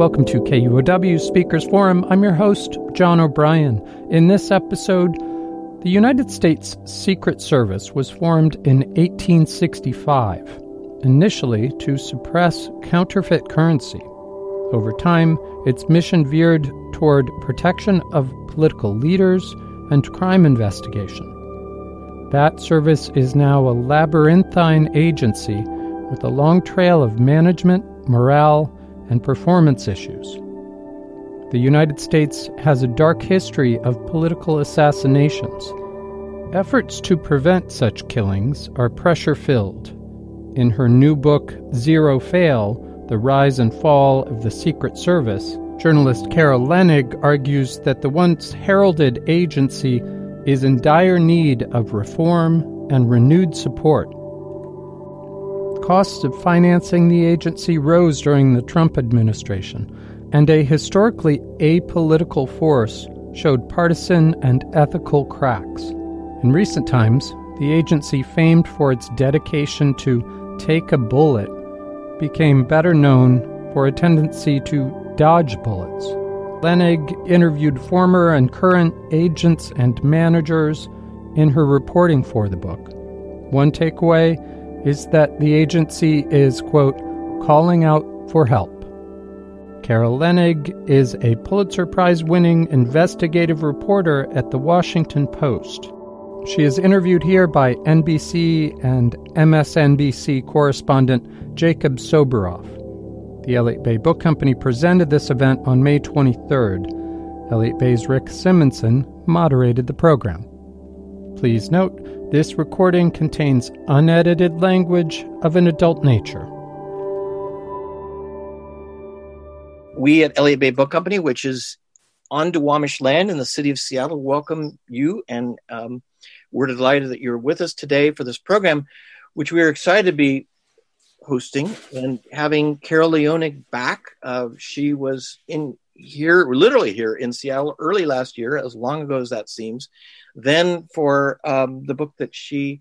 Welcome to KUOW Speakers Forum. I'm your host, John O'Brien. In this episode, the United States Secret Service was formed in 1865, initially to suppress counterfeit currency. Over time, its mission veered toward protection of political leaders and crime investigation. That service is now a labyrinthine agency with a long trail of management, morale, and performance issues. The United States has a dark history of political assassinations. Efforts to prevent such killings are pressure filled. In her new book, Zero Fail The Rise and Fall of the Secret Service, journalist Carol Leonnig argues that the once heralded agency is in dire need of reform and renewed support costs of financing the agency rose during the Trump administration, and a historically apolitical force showed partisan and ethical cracks. In recent times, the agency, famed for its dedication to take a bullet, became better known for a tendency to dodge bullets. Leonnig interviewed former and current agents and managers in her reporting for the book. One takeaway is that the agency is, quote, calling out for help. Carol Leonnig is a Pulitzer Prize winning investigative reporter at The Washington Post. She is interviewed here by NBC and MSNBC correspondent Jacob Soboroff. The Elliott Bay Book Company presented this event on May 23rd. Elliott Bay's Rick Simonson moderated the program. Please note, this recording contains unedited language of an adult nature. We at Elliott Bay Book Company, which is on Duwamish land in the city of Seattle, welcome you. And um, we're delighted that you're with us today for this program, which we are excited to be hosting and having Carol Leonnig back. Uh, she was in here, literally here in Seattle early last year, as long ago as that seems. Then for um, the book that she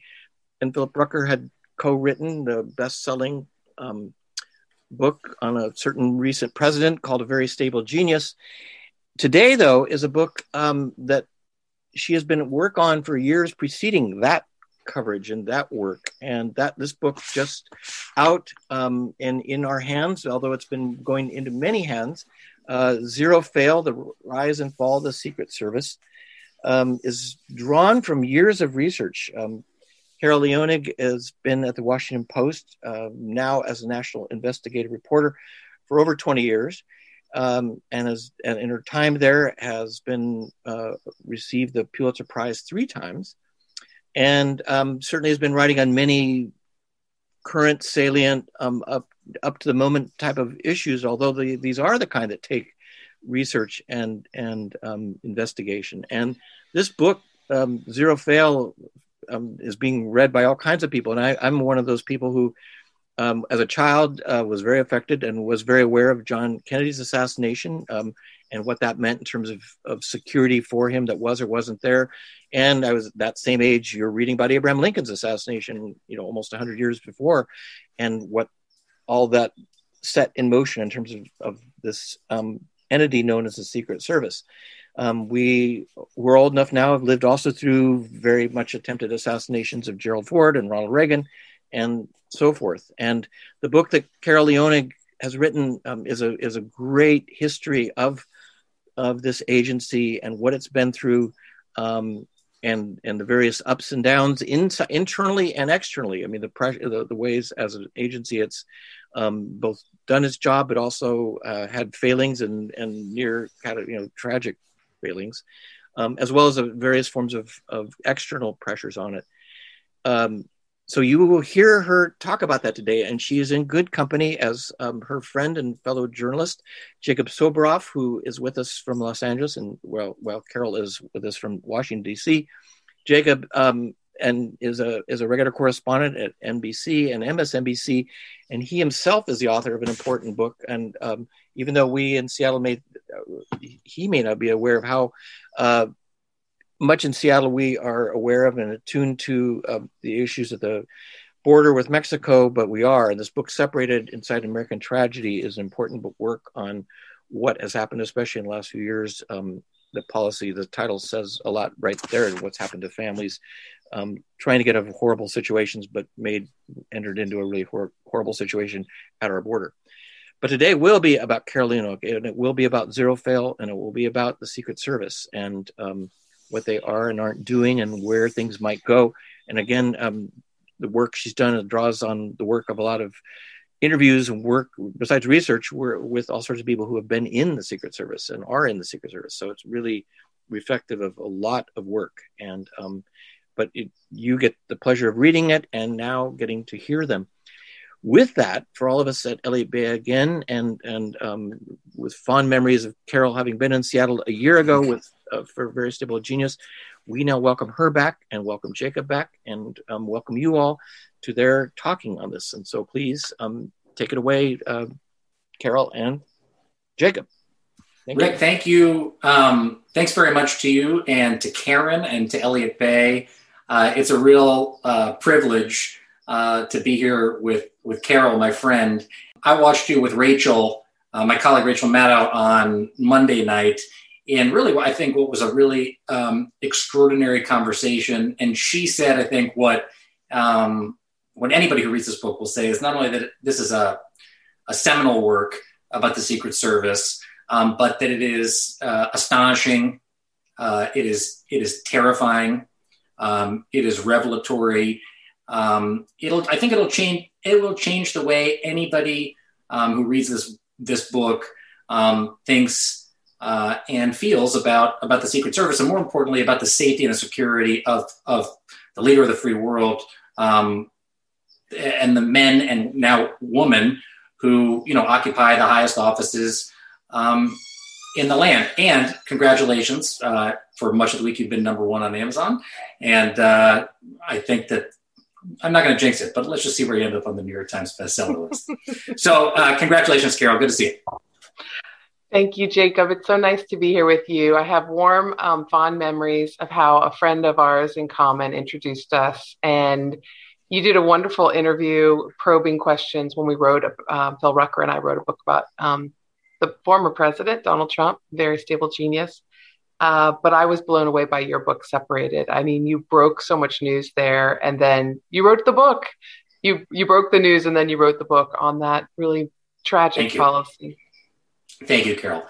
and Philip Rucker had co-written, the best-selling um, book on a certain recent president called A Very Stable Genius. Today, though, is a book um, that she has been at work on for years preceding that coverage and that work and that this book just out um, and in our hands although it's been going into many hands uh, zero fail the rise and fall of the secret service um, is drawn from years of research. Um, Carol Leonnig has been at the Washington Post uh, now as a national investigative reporter for over 20 years, um, and has and in her time there has been uh, received the Pulitzer Prize three times, and um, certainly has been writing on many current, salient, um, up up to the moment type of issues. Although the, these are the kind that take research and and um, investigation. And this book, um, Zero Fail, um, is being read by all kinds of people. And I, am one of those people who, um, as a child, uh, was very affected and was very aware of John Kennedy's assassination um, and what that meant in terms of, of security for him that was or wasn't there. And I was that same age. You're reading about Abraham Lincoln's assassination, you know, almost 100 years before, and what all that set in motion in terms of, of this um, entity known as the Secret Service. Um, we were old enough now, have lived also through very much attempted assassinations of Gerald Ford and Ronald Reagan and so forth. And the book that Carol Leonnig has written um, is a is a great history of of this agency and what it's been through, um, and and the various ups and downs in, internally and externally. I mean, the pressure, the, the ways as an agency it's um, both done its job, but also uh, had failings and and near kind of you know tragic failings, um, as well as various forms of of external pressures on it. Um, so you will hear her talk about that today, and she is in good company as um, her friend and fellow journalist Jacob Soboroff, who is with us from Los Angeles, and well, well, Carol is with us from Washington D.C. Jacob um, and is a is a regular correspondent at NBC and MSNBC, and he himself is the author of an important book. And um, even though we in Seattle may he may not be aware of how uh, much in Seattle we are aware of and attuned to uh, the issues of the border with Mexico, but we are. And this book, Separated Inside American Tragedy, is an important book work on what has happened, especially in the last few years. Um, the policy, the title says a lot right there, what's happened to families um, trying to get out of horrible situations, but made entered into a really hor- horrible situation at our border. But today will be about Carol Leonnig, and it will be about Zero Fail, and it will be about the Secret Service and um, what they are and aren't doing and where things might go. And again, um, the work she's done draws on the work of a lot of interviews and work besides research with all sorts of people who have been in the Secret Service and are in the Secret Service. So it's really reflective of a lot of work. And um, but it, you get the pleasure of reading it and now getting to hear them. With that, for all of us at Elliott Bay again, and and um, with fond memories of Carol having been in Seattle a year ago with uh, for Very Stable Genius. We now welcome her back and welcome Jacob back and um, welcome you all to their talking on this. And so please um, take it away, uh, Carol and Jacob. Thank Rick, you. thank you. Um, thanks very much to you and to Karen and to Elliott Bay. Uh, it's a real uh, privilege uh, to be here with, with Carol, my friend. I watched you with Rachel, uh, my colleague Rachel Maddow, on Monday night, and really I think what was a really um, extraordinary conversation. And she said, I think what um, what anybody who reads this book will say is not only that this is a, a seminal work about the Secret Service, um, but that it is uh, astonishing, uh, it is it is terrifying, um, it is revelatory. Um, it'll I think it'll change it will change the way anybody um, who reads this this book um, thinks uh, and feels about about the Secret Service, and more importantly, about the safety and the security of of the leader of the free world um, and the men and now women who you know occupy the highest offices um, in the land. And congratulations uh, for much of the week you've been number one on Amazon, and uh, I think that. I'm not going to jinx it, but let's just see where you end up on the New York Times bestseller list. so, uh, congratulations, Carol. Good to see you. Thank you, Jacob. It's so nice to be here with you. I have warm, um, fond memories of how a friend of ours in common introduced us. And you did a wonderful interview, probing questions when we wrote, uh, Phil Rucker and I wrote a book about um, the former president, Donald Trump, very stable genius. Uh, but I was blown away by your book, Separated. I mean, you broke so much news there, and then you wrote the book. You you broke the news, and then you wrote the book on that really tragic policy. Thank you, Carol.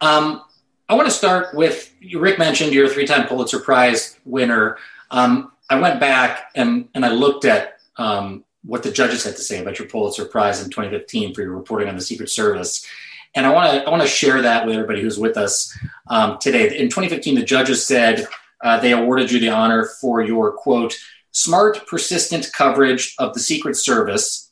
Um, I want to start with Rick mentioned your three-time Pulitzer Prize winner. Um, I went back and and I looked at um, what the judges had to say about your Pulitzer Prize in 2015 for your reporting on the Secret Service. And I want to I want to share that with everybody who's with us um, today. In 2015, the judges said uh, they awarded you the honor for your quote smart, persistent coverage of the Secret Service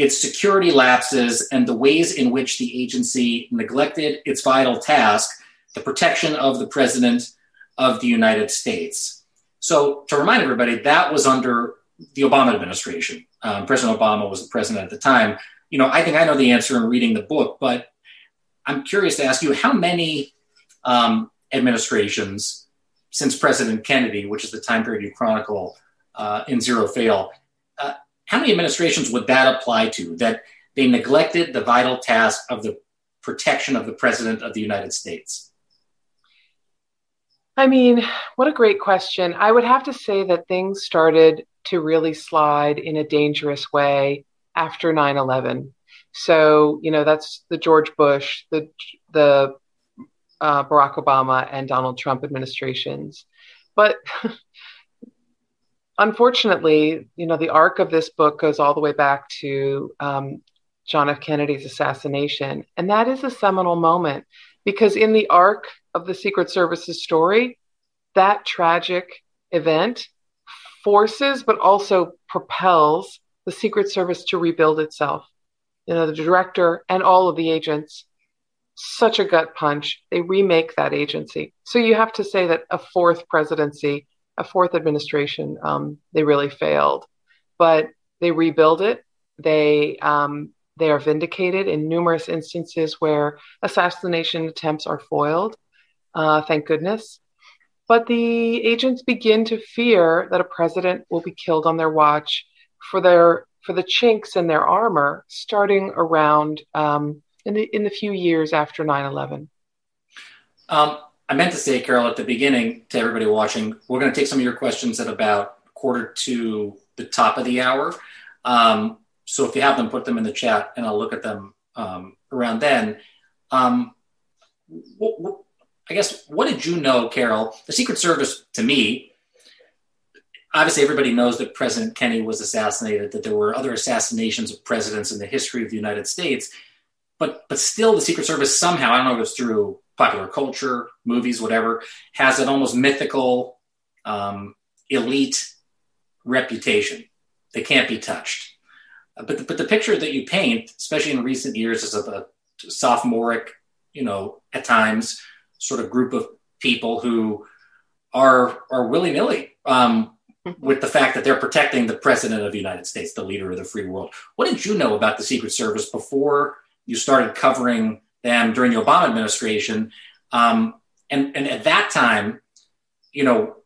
its security lapses, and the ways in which the agency neglected its vital task, the protection of the President of the United States. So, to remind everybody, that was under the Obama administration. Um, president Obama was the president at the time. You know, I think I know the answer in reading the book, but I'm curious to ask you how many um, administrations since President Kennedy, which is the time period you chronicle uh, in Zero Fail, uh, how many administrations would that apply to? That they neglected the vital task of the protection of the President of the United States? I mean, what a great question. I would have to say that things started to really slide in a dangerous way after 9 11. So, you know, that's the George Bush, the, the uh, Barack Obama, and Donald Trump administrations. But unfortunately, you know, the arc of this book goes all the way back to um, John F. Kennedy's assassination. And that is a seminal moment because in the arc of the Secret Service's story, that tragic event forces but also propels the Secret Service to rebuild itself. You know, the director and all of the agents, such a gut punch. They remake that agency. So you have to say that a fourth presidency, a fourth administration, um, they really failed. But they rebuild it. They um, they are vindicated in numerous instances where assassination attempts are foiled. Uh, thank goodness. But the agents begin to fear that a president will be killed on their watch for their for the chinks in their armor, starting around um, in the in the few years after 9/11. Um, I meant to say, Carol, at the beginning to everybody watching, we're going to take some of your questions at about quarter to the top of the hour. Um, so if you have them, put them in the chat, and I'll look at them um, around then. Um, I guess, what did you know, Carol? The Secret Service, to me, obviously everybody knows that President Kennedy was assassinated, that there were other assassinations of presidents in the history of the United States, but but still the Secret Service somehow, I don't know if it's through popular culture, movies, whatever, has an almost mythical um, elite reputation. They can't be touched. But the, but the picture that you paint, especially in recent years, is of a sophomoric, you know, at times sort of group of people who are are willy nilly um, with the fact that they're protecting the president of the United States, the leader of the free world. What did you know about the Secret Service before you started covering them during the Obama administration? Um, and and at that time, you know,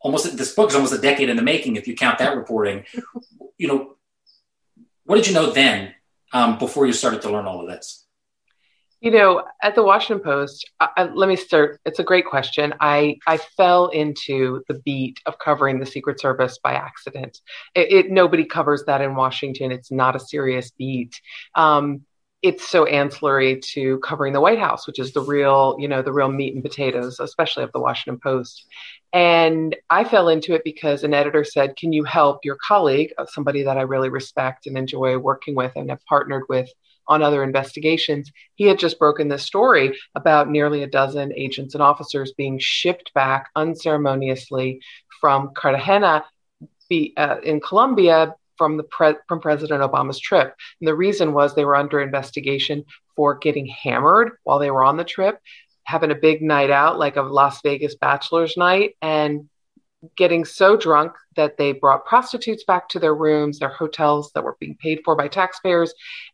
almost this book is almost a decade in the making if you count that reporting. You know, what did you know then um, before you started to learn all of this? You know, at the Washington Post, I, let me start. It's a great question. I I fell into the beat of covering the Secret Service by accident. It, it nobody covers that in Washington. It's not a serious beat. Um, it's so ancillary to covering the White House, which is the real, you know, the real meat and potatoes, especially of the Washington Post. And I fell into it because an editor said, Can you help your colleague, somebody that I really respect and enjoy working with and have partnered with on other investigations, he had just broken this story about nearly a dozen agents and officers being shipped back unceremoniously from Cartagena be, uh, in Colombia from the pre- from President Obama's trip. And the reason was they were under investigation for getting hammered while they were on the trip, having a big night out like a Las Vegas bachelor's night and getting so drunk that they brought prostitutes back to their rooms, their hotels that were being paid for by taxpayers.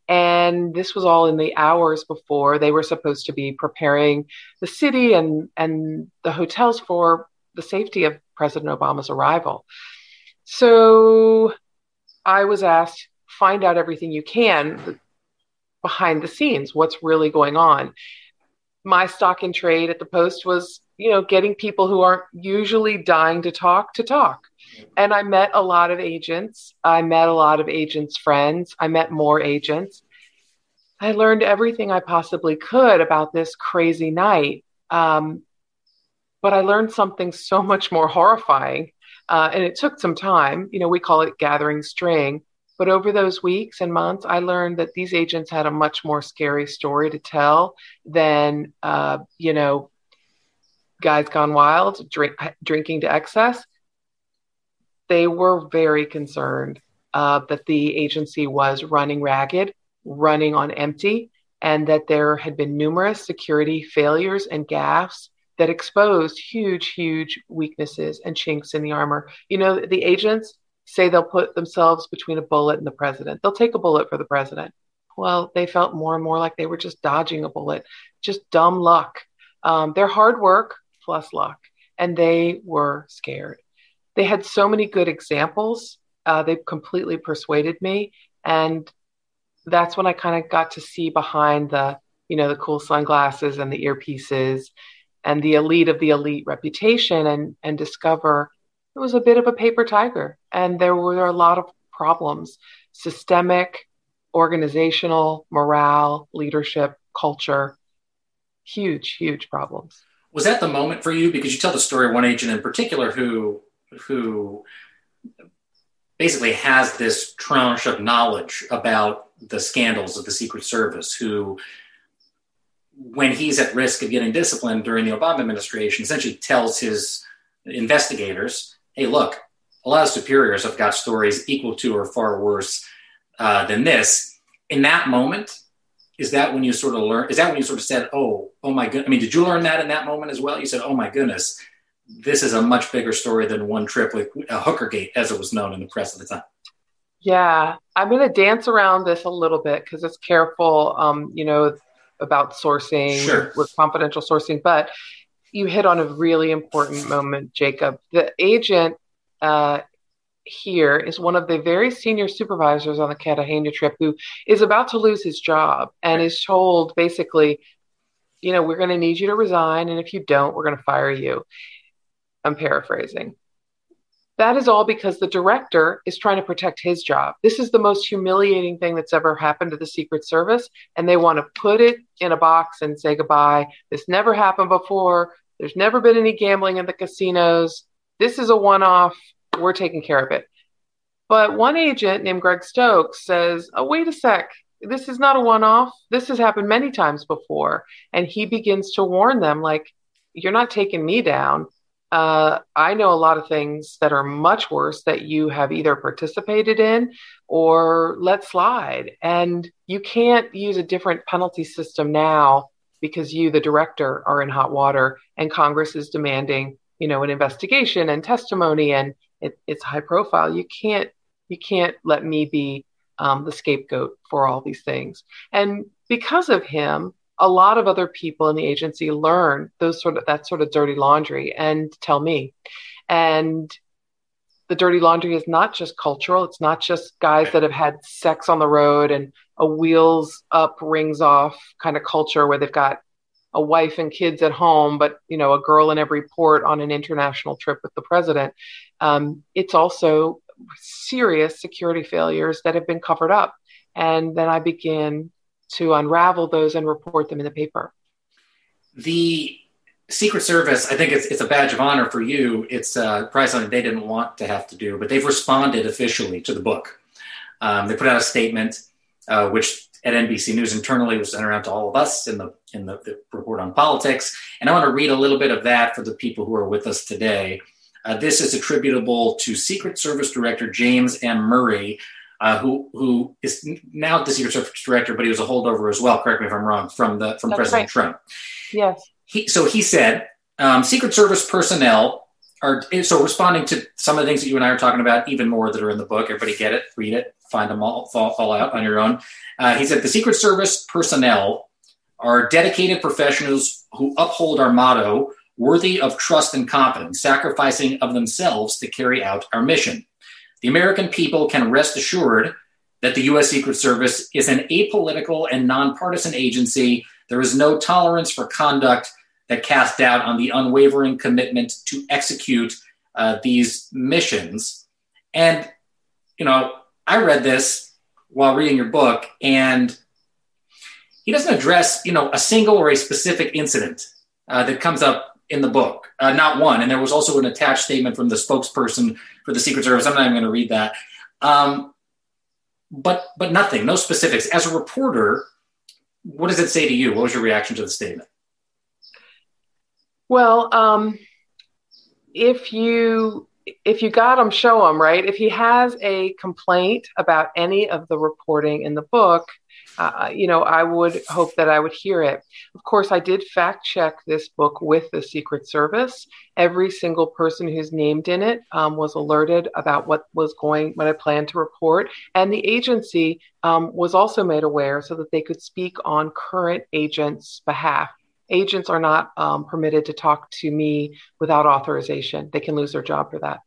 And this was all in the hours before they were supposed to be preparing the city and, and the hotels for the safety of President Obama's arrival. So I was asked, find out everything you can behind the scenes, what's really going on. My stock in trade at the Post was you know, getting people who aren't usually dying to talk to talk. And I met a lot of agents. I met a lot of agents' friends. I met more agents. I learned everything I possibly could about this crazy night. Um, but I learned something so much more horrifying. Uh, and it took some time. You know, we call it gathering string. But over those weeks and months, I learned that these agents had a much more scary story to tell than, uh, you know, Guys Gone Wild, drink, drinking to excess, they were very concerned uh, that the agency was running ragged, running on empty, and that there had been numerous security failures and gaffes that exposed huge, huge weaknesses and chinks in the armor. You know, the agents say they'll put themselves between a bullet and the president. They'll take a bullet for the president. Well, they felt more and more like they were just dodging a bullet, just dumb luck. Um, their hard work plus luck. And they were scared. They had so many good examples. Uh, they completely persuaded me. And that's when I kind of got to see behind the, you know, the cool sunglasses and the earpieces and the elite of the elite reputation and, and discover it was a bit of a paper tiger. And there were a lot of problems systemic, organizational, morale, leadership, culture, huge, huge problems was that the moment for you? Because you tell the story of one agent in particular who who basically has this tranche of knowledge about the scandals of the Secret Service, who when he's at risk of getting disciplined during the Obama administration, essentially tells his investigators, hey, look, a lot of superiors have got stories equal to or far worse uh, than this. In that moment, is that when you sort of learn? Is that when you sort of said, "Oh, oh my goodness"? I mean, did you learn that in that moment as well? You said, "Oh my goodness, this is a much bigger story than one trip with a Hookergate, as it was known in the press at the time." Yeah, I'm going to dance around this a little bit because it's careful, um, you know, about sourcing sure. with confidential sourcing. But you hit on a really important moment, Jacob. The agent uh, here is one of the very senior supervisors on the Cartagena trip who is about to lose his job and is told basically, you know, we're going to need you to resign. And if you don't, we're going to fire you. I'm paraphrasing. That is all because the director is trying to protect his job. This is the most humiliating thing that's ever happened to the Secret Service. And they want to put it in a box and say goodbye. This never happened before. There's never been any gambling in the casinos. This is a one off we're taking care of it. But one agent named Greg Stokes says, oh, wait a sec. This is not a one off. This has happened many times before. And he begins to warn them, like, you're not taking me down. Uh, I know a lot of things that are much worse that you have either participated in or let slide. And you can't use a different penalty system now because you, the director, are in hot water and Congress is demanding, you know, an investigation and testimony and it, it's high profile. You can't you can't let me be um, the scapegoat for all these things. And because of him, a lot of other people in the agency learn those sort of that sort of dirty laundry and tell me. And the dirty laundry is not just cultural. It's not just guys that have had sex on the road and a wheels up, rings off kind of culture where they've got a wife and kids at home, but you know, a girl in every port on an international trip with the president. Um, it's also serious security failures that have been covered up. And then I begin to unravel those and report them in the paper. The Secret Service, I think it's, it's a badge of honor for you. It's uh, probably something they didn't want to have to do, but they've responded officially to the book. Um, they put out a statement, uh, which at NBC News internally was sent around to all of us in the in the, the, report on politics. And I want to read a little bit of that for the people who are with us today. Uh, this is attributable to Secret Service Director James M. Murray, uh, who who is now the Secret Service Director, but he was a holdover as well. Correct me if I'm wrong. From the from That's President right. Trump. Yes. He, so he said, um, Secret Service personnel are so responding to some of the things that you and I are talking about, even more that are in the book. Everybody get it, read it, find them all, fall, fall out on your own. Uh, he said the Secret Service personnel are dedicated professionals who uphold our motto worthy of trust and confidence, sacrificing of themselves to carry out our mission. The American people can rest assured that the U.S. Secret Service is an apolitical and nonpartisan agency. There is no tolerance for conduct that cast doubt on the unwavering commitment to execute uh, these missions. And, you know, I read this while reading your book, and he doesn't address, you know, a single or a specific incident uh, that comes up in the book, uh, not one. And there was also an attached statement from the spokesperson for the Secret Service. I'm not even going to read that. Um, but but nothing, no specifics. As a reporter, what does it say to you? What was your reaction to the statement? Well, um, if you if you got him, show him, right? If he has a complaint about any of the reporting in the book, uh, you know, I would hope that I would hear it. Of course, I did fact check this book with the Secret Service. Every single person who's named in it um, was alerted about what was going, what I planned to report. And the agency um, was also made aware so that they could speak on current agents' behalf agents are not um, permitted to talk to me without authorization. They can lose their job for that.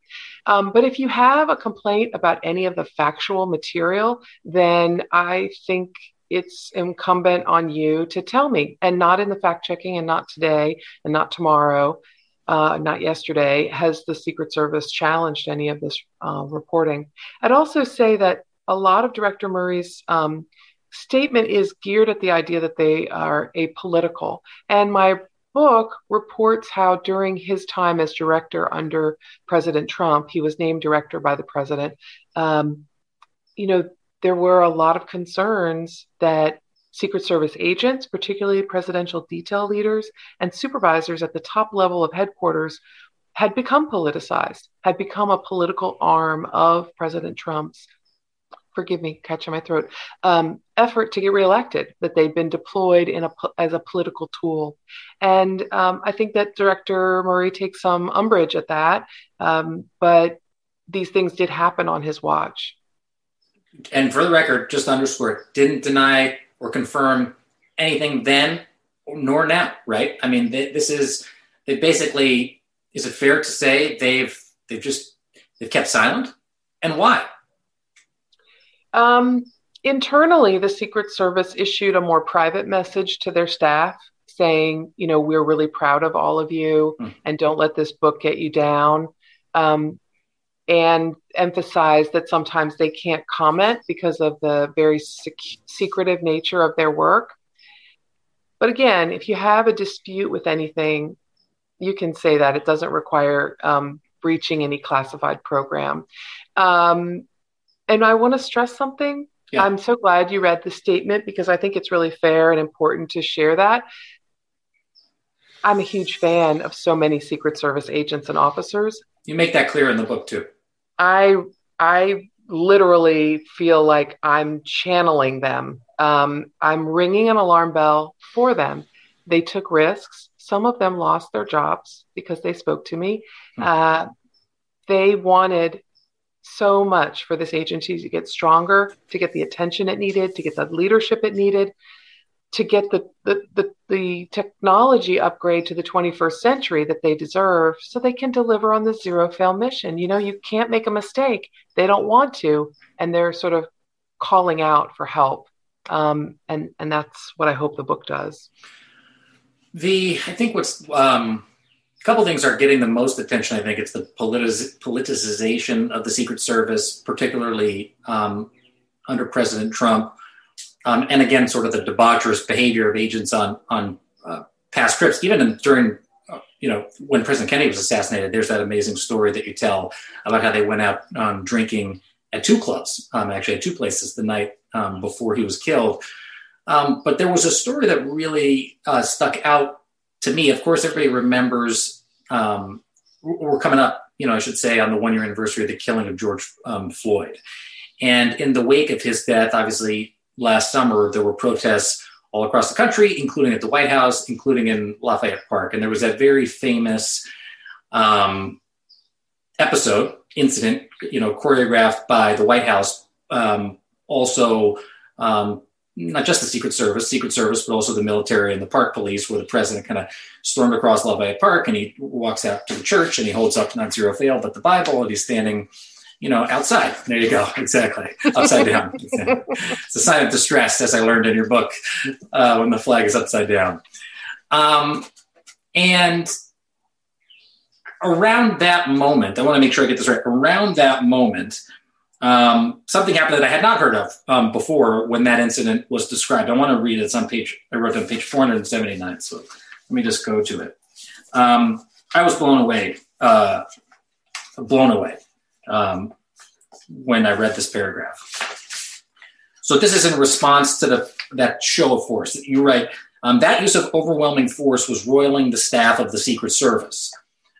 Um, but if you have a complaint about any of the factual material, then I think it's incumbent on you to tell me, and not in the fact checking, and not today, and not tomorrow. Uh, not yesterday, has the Secret Service challenged any of this uh, reporting? I'd also say that a lot of Director Murray's um, statement is geared at the idea that they are apolitical. And my book reports how during his time as director under President Trump, he was named director by the president. Um, you know, there were a lot of concerns that Secret Service agents, particularly presidential detail leaders and supervisors at the top level of headquarters, had become politicized, had become a political arm of President Trump's, forgive me, catching my throat, um, effort to get reelected, that they've been deployed in a, as a political tool. And um, I think that Director Murray takes some umbrage at that. Um, but these things did happen on his watch. And for the record, just underscore, didn't deny or confirm anything then nor now, right? I mean, this is, they basically is it fair to say they've they've just they've kept silent, and why? Um, internally, the Secret Service issued a more private message to their staff saying, you know, we're really proud of all of you, mm. and don't let this book get you down. Um, and emphasize that sometimes they can't comment because of the very sec- secretive nature of their work. But again, if you have a dispute with anything, you can say that it doesn't require um, breaching any classified program. Um, and I want to stress something. Yeah. I'm so glad you read the statement because I think it's really fair and important to share that. I'm a huge fan of so many Secret Service agents and officers. You make that clear in the book too. I I literally feel like I'm channeling them. Um, I'm ringing an alarm bell for them. They took risks. Some of them lost their jobs because they spoke to me. Hmm. Uh, they wanted so much for this agency to get stronger, to get the attention it needed, to get the leadership it needed, to get the, the, the, the, technology upgrade to the 21st century that they deserve so they can deliver on the zero fail mission. You know, you can't make a mistake. They don't want to, and they're sort of calling out for help. Um, and, and that's what I hope the book does. The I think what's um, couple things are getting the most attention. I think it's the politiz- politicization of the Secret Service, particularly um, under President Trump, um, and again, sort of the debaucherous behavior of agents on on uh, past trips. Even in, during, uh, you know, when President Kennedy was assassinated, there's that amazing story that you tell about how they went out um, drinking at two clubs, um, actually at two places the night um, before he was killed. Um, but there was a story that really uh, stuck out to me. Of course, everybody remembers. Um, we're coming up, you know, I should say, on the one year anniversary of the killing of George um, Floyd. And in the wake of his death, obviously, last summer, there were protests all across the country, including at the White House, including in Lafayette Park. And there was that very famous um, episode, incident, you know, choreographed by the White House, um, also um, not just the Secret Service, Secret Service, but also the military and the park police, where the president kind of stormed across Lafayette Park and he walks out to the church and he holds up not zero fail, but the Bible, and he's standing, you know, outside. There you go, exactly, upside down. it's a sign of distress, as I learned in your book, uh, when the flag is upside down. Um, and around that moment, I want to make sure I get this right. Around that moment, um, something happened that I had not heard of um, before when that incident was described. I want to read it. It's on page, I wrote on page 479. So let me just go to it. Um, I was blown away, uh, blown away um, when I read this paragraph. So this is in response to the, that show of force. that You write, um, that use of overwhelming force was roiling the staff of the Secret Service,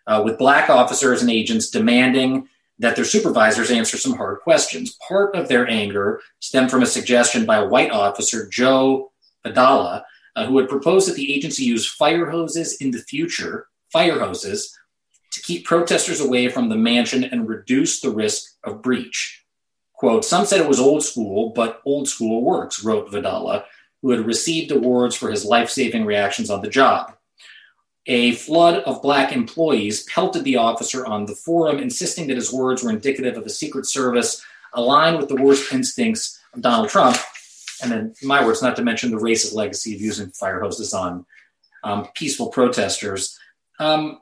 uh, with black officers and agents demanding that their supervisors answer some hard questions. Part of their anger stemmed from a suggestion by a white officer, Joe Vidala, uh, who had proposed that the agency use fire hoses in the future, fire hoses, to keep protesters away from the mansion and reduce the risk of breach. Quote, some said it was old school, but old school works, wrote Vidala, who had received awards for his life saving reactions on the job a flood of black employees pelted the officer on the forum, insisting that his words were indicative of a Secret Service aligned with the worst instincts of Donald Trump. And then, my words, not to mention the racist legacy of using fire hoses on um, peaceful protesters. Um,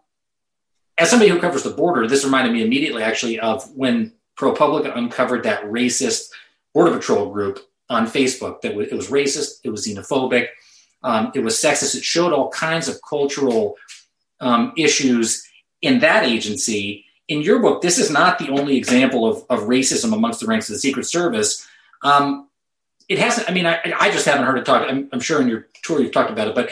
as somebody who covers the border, this reminded me immediately, actually, of when ProPublica uncovered that racist Border Patrol group on Facebook. That it was racist, it was xenophobic, um, it was sexist. It showed all kinds of cultural um, issues in that agency. In your book, this is not the only example of, of racism amongst the ranks of the Secret Service. Um, it hasn't, I mean, I, I, just haven't heard it talk. I'm, I'm, sure in your tour you've talked about it, but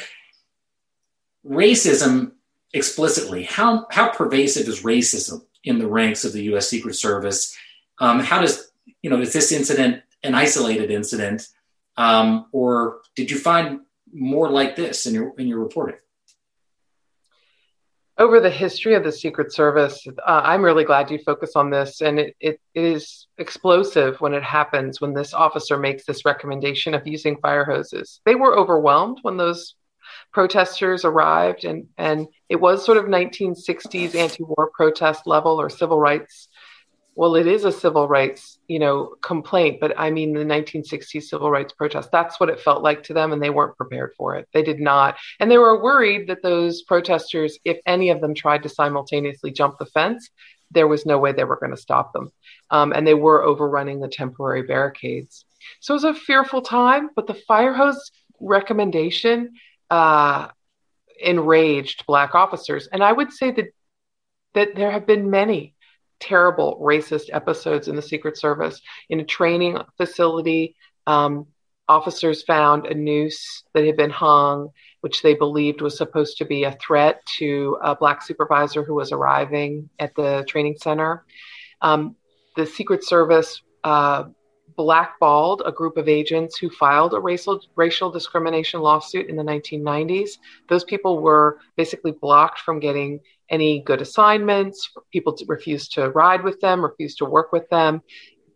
racism explicitly, how how pervasive is racism in the ranks of the U.S. Secret Service? Um, how does you know is this incident an isolated incident, um, or did you find more like this in your in your reporting? over the history of the Secret Service, uh, I'm really glad you focus on this. And it, it is explosive when it happens, when this officer makes this recommendation of using fire hoses. They were overwhelmed when those protesters arrived, and, and it was sort of 1960s anti war protest level or civil rights well, it is a civil rights, you know, complaint, but I mean the 1960s civil rights protests that's what it felt like to them, and they weren't prepared for it. They did not, and they were worried that those protesters, if any of them tried to simultaneously jump the fence, there was no way they were going to stop them, um, and they were overrunning the temporary barricades. So it was a fearful time, but the fire hose recommendation uh, enraged black officers, and I would say that that there have been many terrible racist episodes in the Secret Service. In a training facility, um, officers found a noose that had been hung, which they believed was supposed to be a threat to a black supervisor who was arriving at the training center. Um, the Secret Service uh, blackballed a group of agents who filed a racial racial discrimination lawsuit in the 1990s. Those people were basically blocked from getting any good assignments. People refused to ride with them, refused to work with them,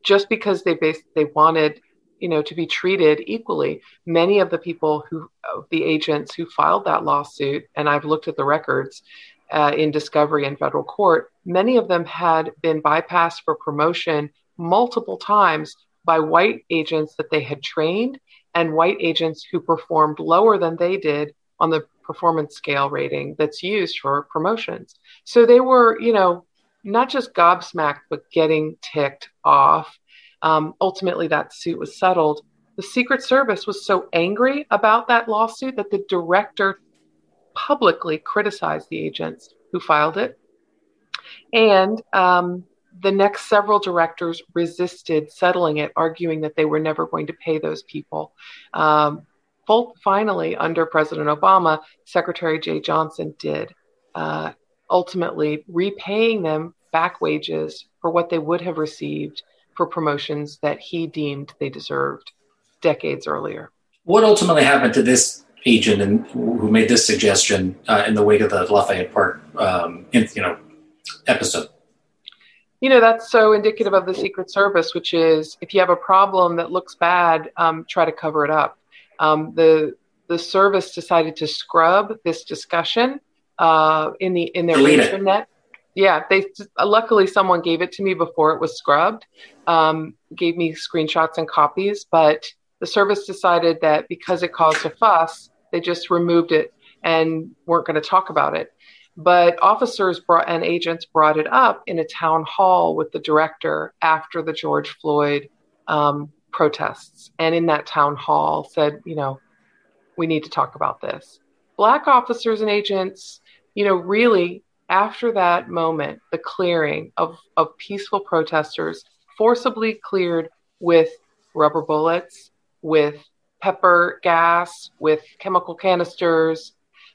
just because they bas- they wanted you know to be treated equally. Many of the people who the agents who filed that lawsuit, and I've looked at the records. Uh, in discovery in federal court, many of them had been bypassed for promotion multiple times by white agents that they had trained and white agents who performed lower than they did on the performance scale rating that's used for promotions. So they were, you know, not just gobsmacked, but getting ticked off. Um, ultimately, that suit was settled. The Secret Service was so angry about that lawsuit that the director publicly criticized the agents who filed it. And um, the next several directors resisted settling it, arguing that they were never going to pay those people. Um, finally, under President Obama, Secretary Jeh Johnson did, uh, ultimately repaying them back wages for what they would have received for promotions that he deemed they deserved decades earlier. What ultimately happened to this agent and who made this suggestion uh, in the wake of the Lafayette Park, um, in, you know, episode? you know that's so indicative of the secret service which is if you have a problem that looks bad um, try to cover it up um, the the service decided to scrub this discussion uh, in the in their Delete internet. Yeah they luckily someone gave it to me before it was scrubbed um, gave me screenshots and copies but the service decided that because it caused a fuss they just removed it and weren't going to talk about it. But officers brought, and agents brought it up in a town hall with the director after the George Floyd um, protests. And in that town hall said, you know, we need to talk about this. Black officers and agents, you know, really after that moment, the clearing of, of peaceful protesters forcibly cleared with rubber bullets, with pepper gas, with chemical canisters,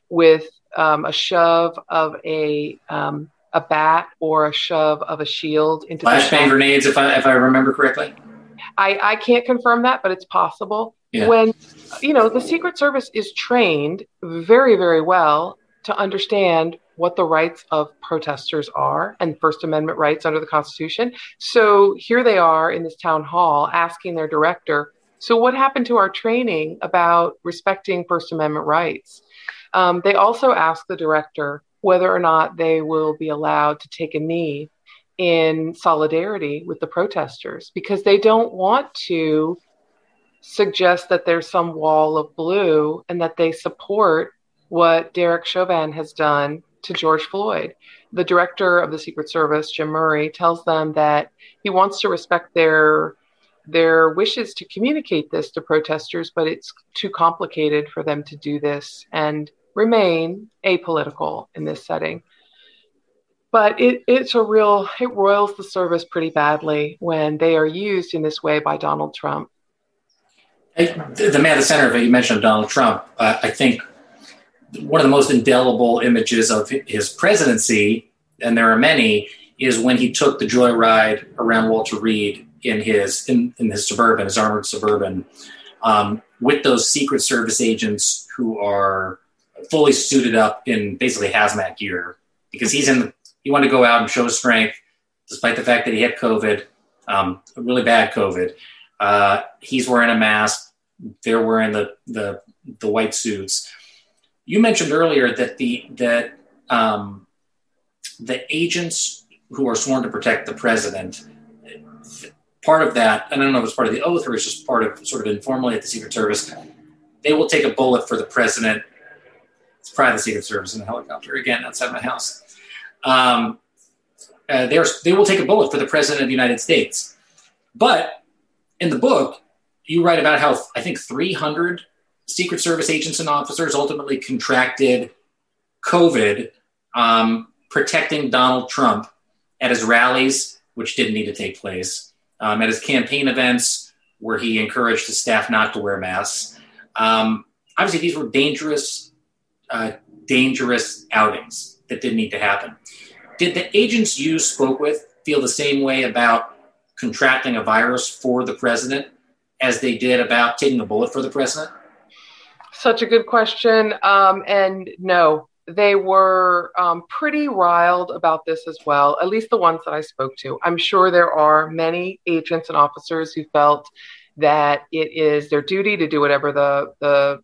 with um, a shove of a um, a bat or a shove of a shield into flashbang grenades, if I if I remember correctly. I, I can't confirm that, but it's possible. Yeah. When you know the Secret Service is trained very very well to understand what the rights of protesters are and First Amendment rights under the Constitution. So here they are in this town hall asking their director, so what happened to our training about respecting First Amendment rights? Um, they also ask the director whether or not they will be allowed to take a knee in solidarity with the protesters because they don't want to suggest that there's some wall of blue and that they support what Derek Chauvin has done to George Floyd. The director of the Secret Service, Jim Murray, tells them that he wants to respect their their wishes to communicate this to protesters, but it's too complicated for them to do this. And remain apolitical in this setting. But it, it's a real, it roils the service pretty badly when they are used in this way by Donald Trump. the man at the center of it, you mentioned Donald Trump. Uh, I think one of the most indelible images of his presidency, and there are many, is when he took the joyride around Walter Reed in his in, in his suburban, his armored suburban, um, with those Secret Service agents who are fully suited up in basically hazmat gear because he's in. He wanted to go out and show his strength, despite the fact that he had COVID, um, really bad COVID. Uh, he's wearing a mask. They're wearing the the the white suits. You mentioned earlier that the that um, the agents who are sworn to protect the president part of that, and I don't know if it's part of the oath or it's just part of sort of informally at the Secret Service, they will take a bullet for the president. It's the Secret Service in a helicopter again outside my house. Um, uh, they will take a bullet for the president of the United States. But in the book, you write about how I think 300 Secret Service agents and officers ultimately contracted COVID, um, protecting Donald Trump at his rallies, which didn't need to take place um, at his campaign events where he encouraged his staff not to wear masks. Um, obviously, these were dangerous, uh, dangerous outings that didn't need to happen. Did the agents you spoke with feel the same way about contracting a virus for the president as they did about taking a bullet for the president? Such a good question. Um, and no, they were um, pretty riled about this as well, at least the ones that I spoke to. I'm sure there are many agents and officers who felt that it is their duty to do whatever the, the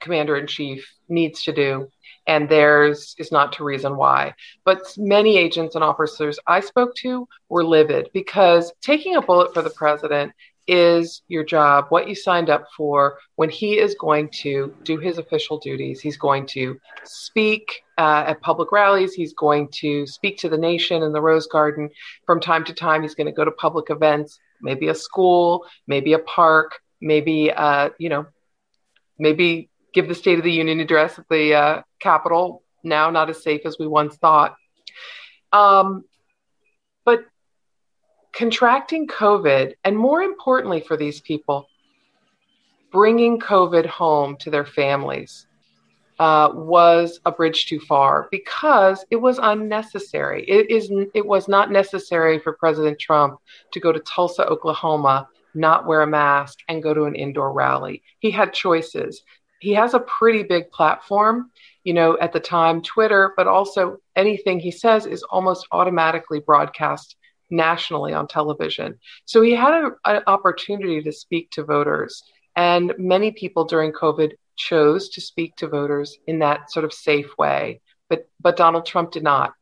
commander in chief needs to do, and theirs is not to reason why. But many agents and officers I spoke to were livid because taking a bullet for the president is your job, what you signed up for when he is going to do his official duties. He's going to speak uh, at public rallies. He's going to speak to the nation in the Rose Garden. From time to time, he's going to go to public events, maybe a school, maybe a park, maybe, uh, you know, maybe give the State of the Union address at the uh, Capitol, now not as safe as we once thought. Um, but contracting COVID, and more importantly for these people, bringing COVID home to their families uh, was a bridge too far because it was unnecessary. It is. It was not necessary for President Trump to go to Tulsa, Oklahoma, not wear a mask, and go to an indoor rally. He had choices. He has a pretty big platform, you know, at the time, Twitter, but also anything he says is almost automatically broadcast nationally on television. So he had an opportunity to speak to voters. And many people during COVID chose to speak to voters in that sort of safe way. But, but Donald Trump did not.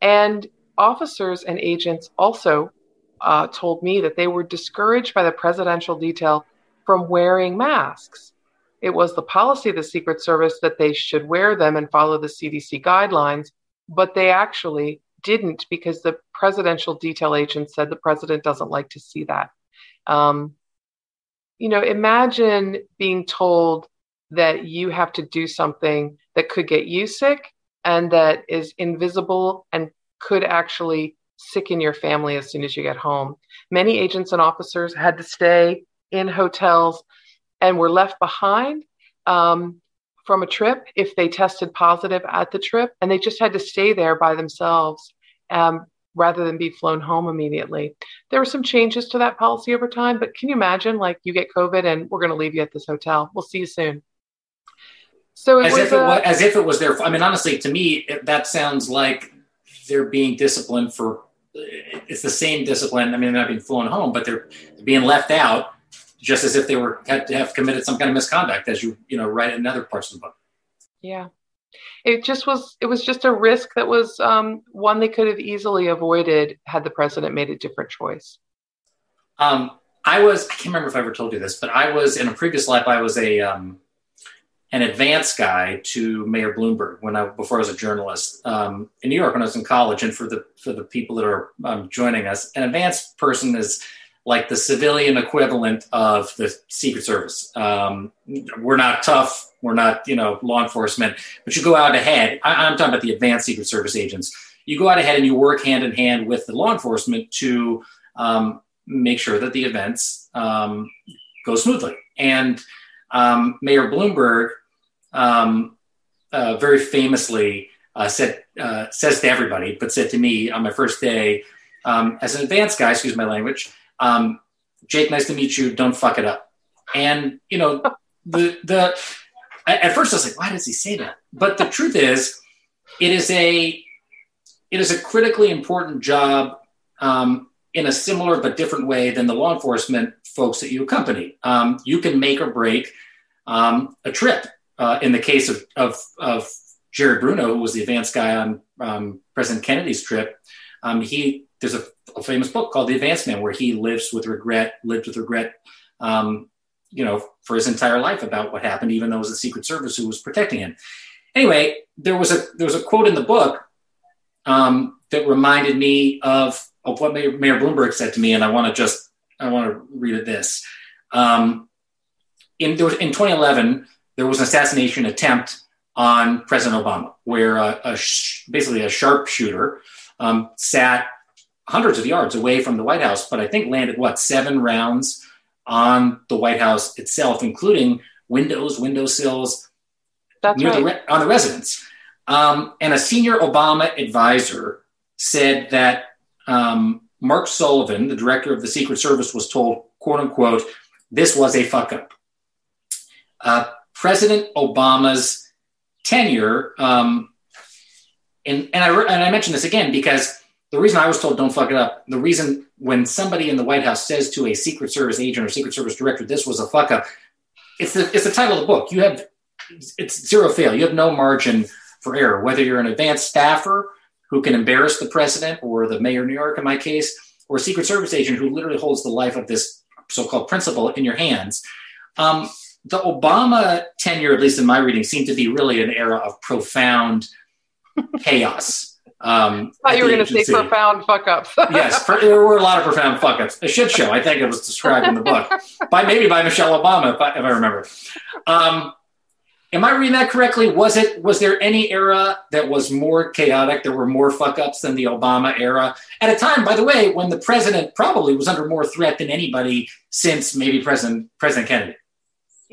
And officers and agents also uh, told me that they were discouraged by the presidential detail from wearing masks. It was the policy of the Secret Service that they should wear them and follow the CDC guidelines, but they actually didn't because the presidential detail agent said the president doesn't like to see that. Um, you know, imagine being told that you have to do something that could get you sick and that is invisible and could actually sicken your family as soon as you get home. Many agents and officers had to stay in hotels and were left behind um, from a trip if they tested positive at the trip, and they just had to stay there by themselves um, rather than be flown home immediately. There were some changes to that policy over time, but can you imagine, like, you get COVID and we're going to leave you at this hotel? We'll see you soon. So as if it was, as if it was their. I mean, honestly, to me, it, that sounds like they're being disciplined for. It's the same discipline. I mean, they're not being flown home, but they're being left out, just as if they were had to have committed some kind of misconduct, as you you know write in other parts of the book. Yeah, it just was it was just a risk that was um, one they could have easily avoided had the president made a different choice. Um, I was I can't remember if I ever told you this, but I was in a previous life I was a um, an advance guy to Mayor Bloomberg when I before I was a journalist um, in New York when I was in college. And for the for the people that are um, joining us, an advance person is like the civilian equivalent of the Secret Service. Um, we're not tough. We're not, you know, law enforcement, but you go out ahead. I, am talking about the advanced Secret Service agents. You go out ahead and you work hand in hand with the law enforcement to um, make sure that the events um, go smoothly. And um, Mayor Bloomberg, um, uh, very famously uh, said uh, says to everybody, but said to me on my first day um, as an advanced guy. Excuse my language. Um, Jake, nice to meet you. Don't fuck it up. And you know the the at first I was like, why does he say that? But the truth is, it is a it is a critically important job um, in a similar but different way than the law enforcement folks that you accompany. Um, you can make or break um, a trip. Uh, in the case of, of, of Jared Bruno, who was the advanced guy on um, President Kennedy's trip, um, he there's a, a, famous book called The Advanced Man where he lives with regret, lived with regret, um, you know, for his entire life about what happened, even though it was the Secret Service who was protecting him. Anyway, there was a there was a quote in the book um, that reminded me of of what Mayor, Mayor Bloomberg said to me, and I want to just I want to read it this. Um, in, in 2011, there was an assassination attempt on President Obama, where a, a sh- basically a sharpshooter um, sat hundreds of yards away from the White House, but I think landed what seven rounds on the White House itself, including windows, windowsills, That's near right. the re- on the residence. Um, and a senior Obama advisor said that um, Mark Sullivan, the director of the Secret Service, was told, quote unquote, this was a fuck up. Uh, President Obama's tenure, um, and, and, I, and I mention this again because the reason I was told don't fuck it up, the reason when somebody in the White House says to a Secret Service agent or Secret Service director, this was a fuck up, it's the, it's the title of the book. You have, it's zero fail. You have no margin for error, whether you're an advanced staffer who can embarrass the president or the mayor of New York in my case, or a Secret Service agent who literally holds the life of this so-called principal in your hands. Um, the Obama tenure, at least in my reading, seemed to be really an era of profound chaos. Um, I thought you were going to say profound fuck ups. yes, per- there were a lot of profound fuck ups. A shit show, I think it was described in the book by maybe by Michelle Obama, if I, if I remember. Um, am I reading that correctly? Was it was there any era that was more chaotic? There were more fuck ups than the Obama era at a time, by the way, when the president probably was under more threat than anybody since maybe President President Kennedy.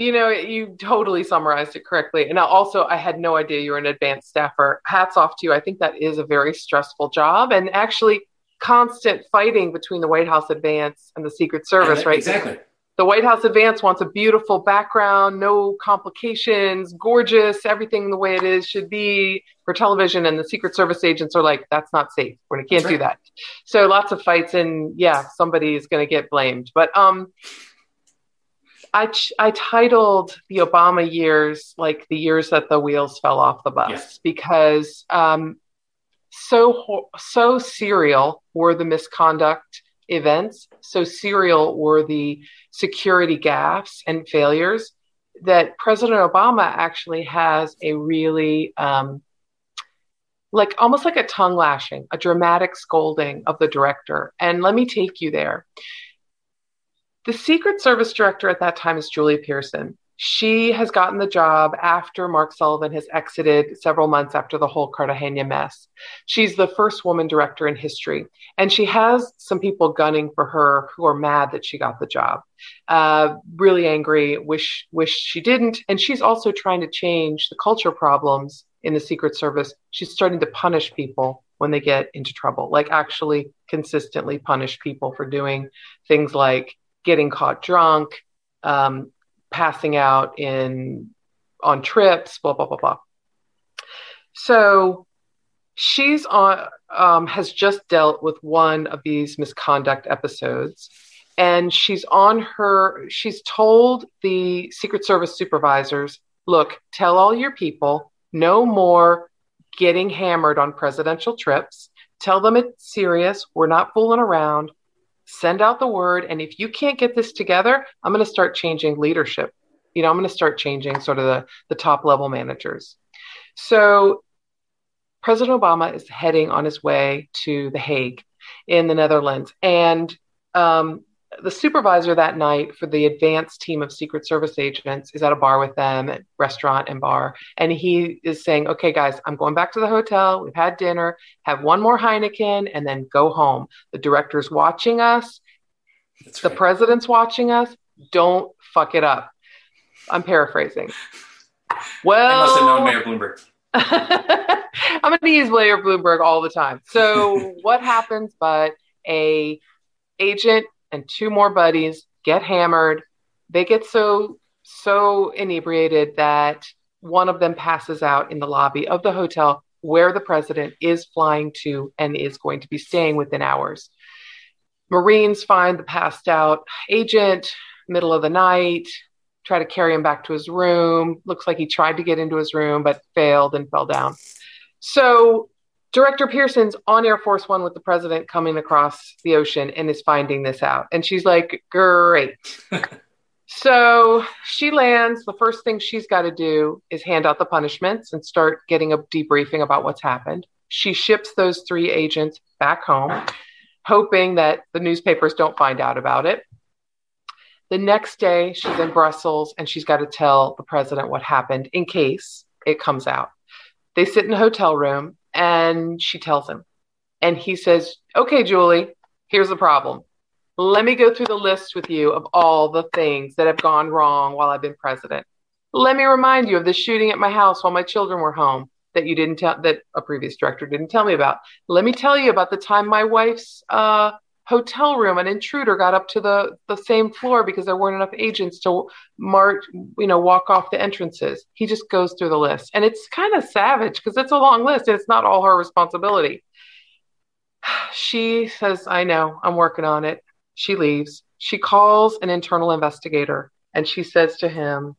You know, you totally summarized it correctly. And also, I had no idea you were an advanced staffer. Hats off to you. I think that is a very stressful job and actually constant fighting between the White House advance and the Secret Service, right? Exactly. The White House advance wants a beautiful background, no complications, gorgeous, everything the way it is should be for television. And the Secret Service agents are like, that's not safe. We can't That's do that. So lots of fights, and yeah, somebody is going to get blamed. But um, I ch- I titled the Obama years like the years that the wheels fell off the bus Yeah. because um, so so serial were the misconduct events, so serial were the security gaffes and failures that President Obama actually has a really um, like almost like a tongue lashing, a dramatic scolding of the director. And let me take you there. The Secret Service director at that time is Julia Pierson. She has gotten the job after Mark Sullivan has exited several months after the whole Cartagena mess. She's the first woman director in history, and she has some people gunning for her who are mad that she got the job, uh, really angry, wish wish she didn't, and she's also trying to change the culture problems in the Secret Service. She's starting to punish people when they get into trouble, like actually consistently punish people for doing things like getting caught drunk, um, passing out in on trips, blah blah blah blah. So she's on um, has just dealt with one of these misconduct episodes, and she's on her. She's told the Secret Service supervisors, "Look, tell all your people no more getting hammered on presidential trips. Tell them it's serious. We're not fooling around." Send out the word. And if you can't get this together, I'm going to start changing leadership you know i'm going to start changing sort of the, the top level managers so president obama is heading on his way to the hague in the netherlands and um, the supervisor that night for the advanced team of secret service agents is at a bar with them at restaurant and bar and he is saying okay guys i'm going back to the hotel we've had dinner have one more heineken and then go home the director's watching us That's the right. president's watching us don't fuck it up i'm paraphrasing Well, I must have known Mayor Bloomberg. I'm going to use Mayor Bloomberg all the time. So what happens? But a agent and two more buddies get hammered. They get so so inebriated that one of them passes out in the lobby of the hotel where the president is flying to and is going to be staying within hours. Marines find the passed out agent, middle of the night, try to carry him back to his room. Looks like he tried to get into his room, but failed and fell down. So, Director Pierson's on Air Force One with the president coming across the ocean and is finding this out. And she's like, Great. so she lands. The first thing she's got to do is hand out the punishments and start getting a debriefing about what's happened. She ships those three agents back home, hoping that the newspapers don't find out about it. The next day, she's in Brussels and she's got to tell the president what happened in case it comes out. They sit in a hotel room and she tells him. And he says, Okay, Julie, here's the problem. Let me go through the list with you of all the things that have gone wrong while I've been president. Let me remind you of the shooting at my house while my children were home that you didn't tell that a previous director didn't tell me about. Let me tell you about the time my wife's uh, hotel room, an intruder got up to the, the same floor because there weren't enough agents to march, you know, walk off the entrances. He just goes through the list. And it's kind of savage because it's a long list and it's not all her responsibility. She says, I know, I'm working on it. She leaves. She calls an internal investigator and she says to him,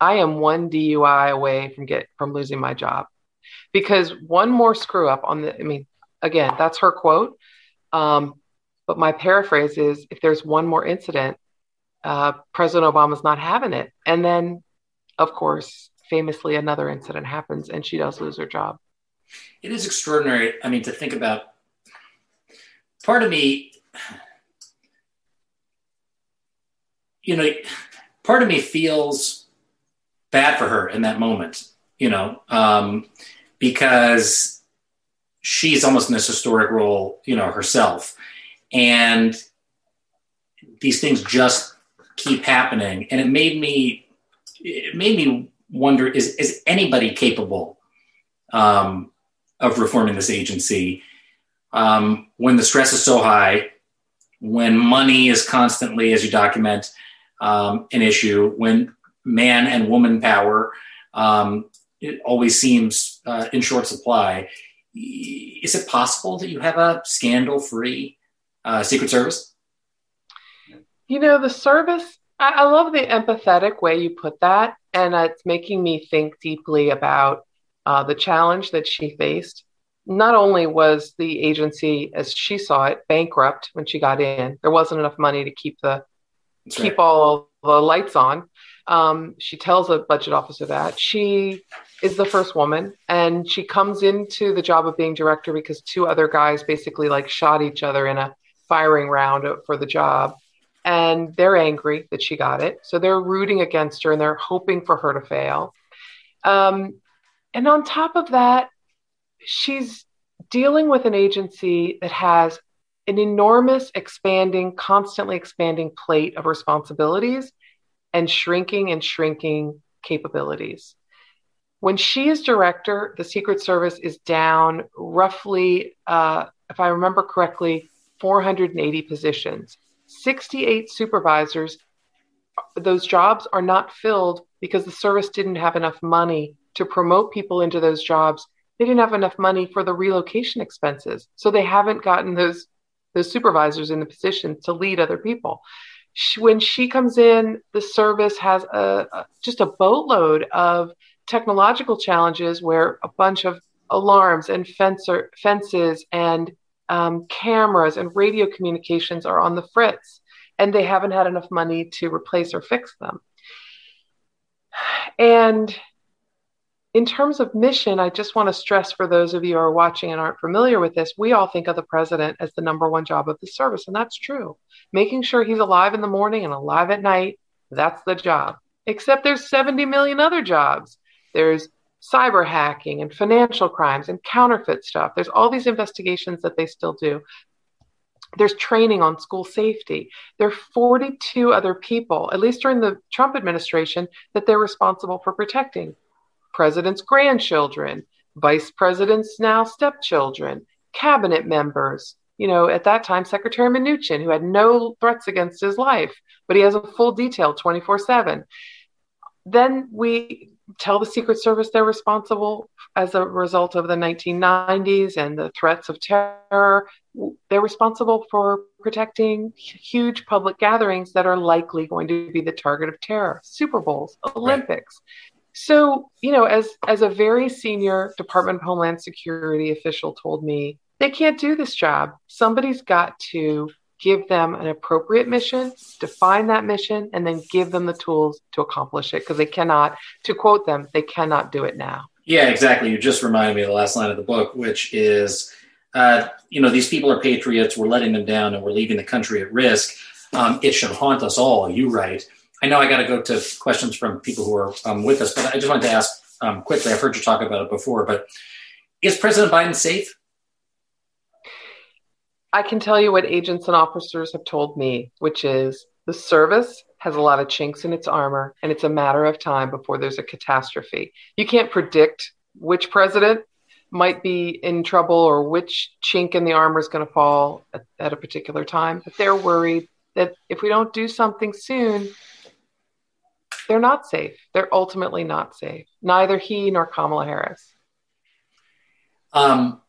I am one DUI away from get from losing my job. Because one more screw up on the I mean, again, that's her quote. Um, but my paraphrase is if there's one more incident, uh, President Obama's not having it. And then, of course, famously, another incident happens and she does lose her job. It is extraordinary. I mean, to think about part of me, you know, part of me feels bad for her in that moment, you know, um, because she's almost in this historic role, you know, herself and these things just keep happening. And it made me it made me wonder is is anybody capable um, of reforming this agency? Um, when the stress is so high when money is constantly as you document um, an issue when man and woman power um, it always seems uh, in short supply is it possible that you have a scandal free uh, Secret Service? You know, the service, I, I love the empathetic way you put that. And it's making me think deeply about uh, the challenge that she faced. Not only was the agency, as she saw it, bankrupt when she got in, there wasn't enough money to keep the That's keep right. all the lights on. Um, she tells a budget officer that she is the first woman and she comes into the job of being director because two other guys basically like shot each other in a firing round for the job. And they're angry that she got it. So they're rooting against her and they're hoping for her to fail. Um, and on top of that, she's dealing with an agency that has an enormous, expanding, constantly expanding plate of responsibilities and shrinking and shrinking capabilities. When she is director, the Secret Service is down roughly, uh, if I remember correctly, 480 positions. 68 supervisors, those jobs are not filled because the service didn't have enough money to promote people into those jobs. They didn't have enough money for the relocation expenses. So they haven't gotten those those supervisors in the position to lead other people. She, when she comes in, the service has a, a just a boatload of technological challenges where a bunch of alarms and fencer, fences and um, cameras and radio communications are on the fritz, and they haven't had enough money to replace or fix them. And in terms of mission, I just want to stress for those of you who are watching and aren't familiar with this, we all think of the president as the number one job of the service, and that's true. Making sure he's alive in the morning and alive at night, that's the job. Except there's 70 million other jobs. There's cyber hacking and financial crimes and counterfeit stuff. There's all these investigations that they still do. there's training on school safety. There are 42 other people, at least during the Trump administration, that they're responsible for protecting. President's grandchildren, vice president's now stepchildren, cabinet members. You know, at that time, Secretary Mnuchin, who had no threats against his life, but he has a full detail 24 7. Then we tell the Secret Service they're responsible as a result of the 1990s and the threats of terror. They're responsible for protecting huge public gatherings that are likely going to be the target of terror Super Bowls, Olympics. Right. So, you know, as, as a very senior Department of Homeland Security official told me, they can't do this job. Somebody's got to give them an appropriate mission, define that mission, and then give them the tools to accomplish it because they cannot, to quote them, they cannot do it now. Yeah, exactly. You just reminded me of the last line of the book, which is, uh, you know, these people are patriots. We're letting them down and we're leaving the country at risk. Um, it should haunt us all. You write. I know I got to go to questions from people who are um, with us, but I just wanted to ask um, quickly. I've heard you talk about it before, but is President Biden safe? I can tell you what agents and officers have told me, which is the service has a lot of chinks in its armor, and it's a matter of time before there's a catastrophe. You can't predict which president might be in trouble or which chink in the armor is going to fall at, at a particular time, but they're worried that if we don't do something soon, they're not safe. They're ultimately not safe. Neither he nor Kamala Harris. Um,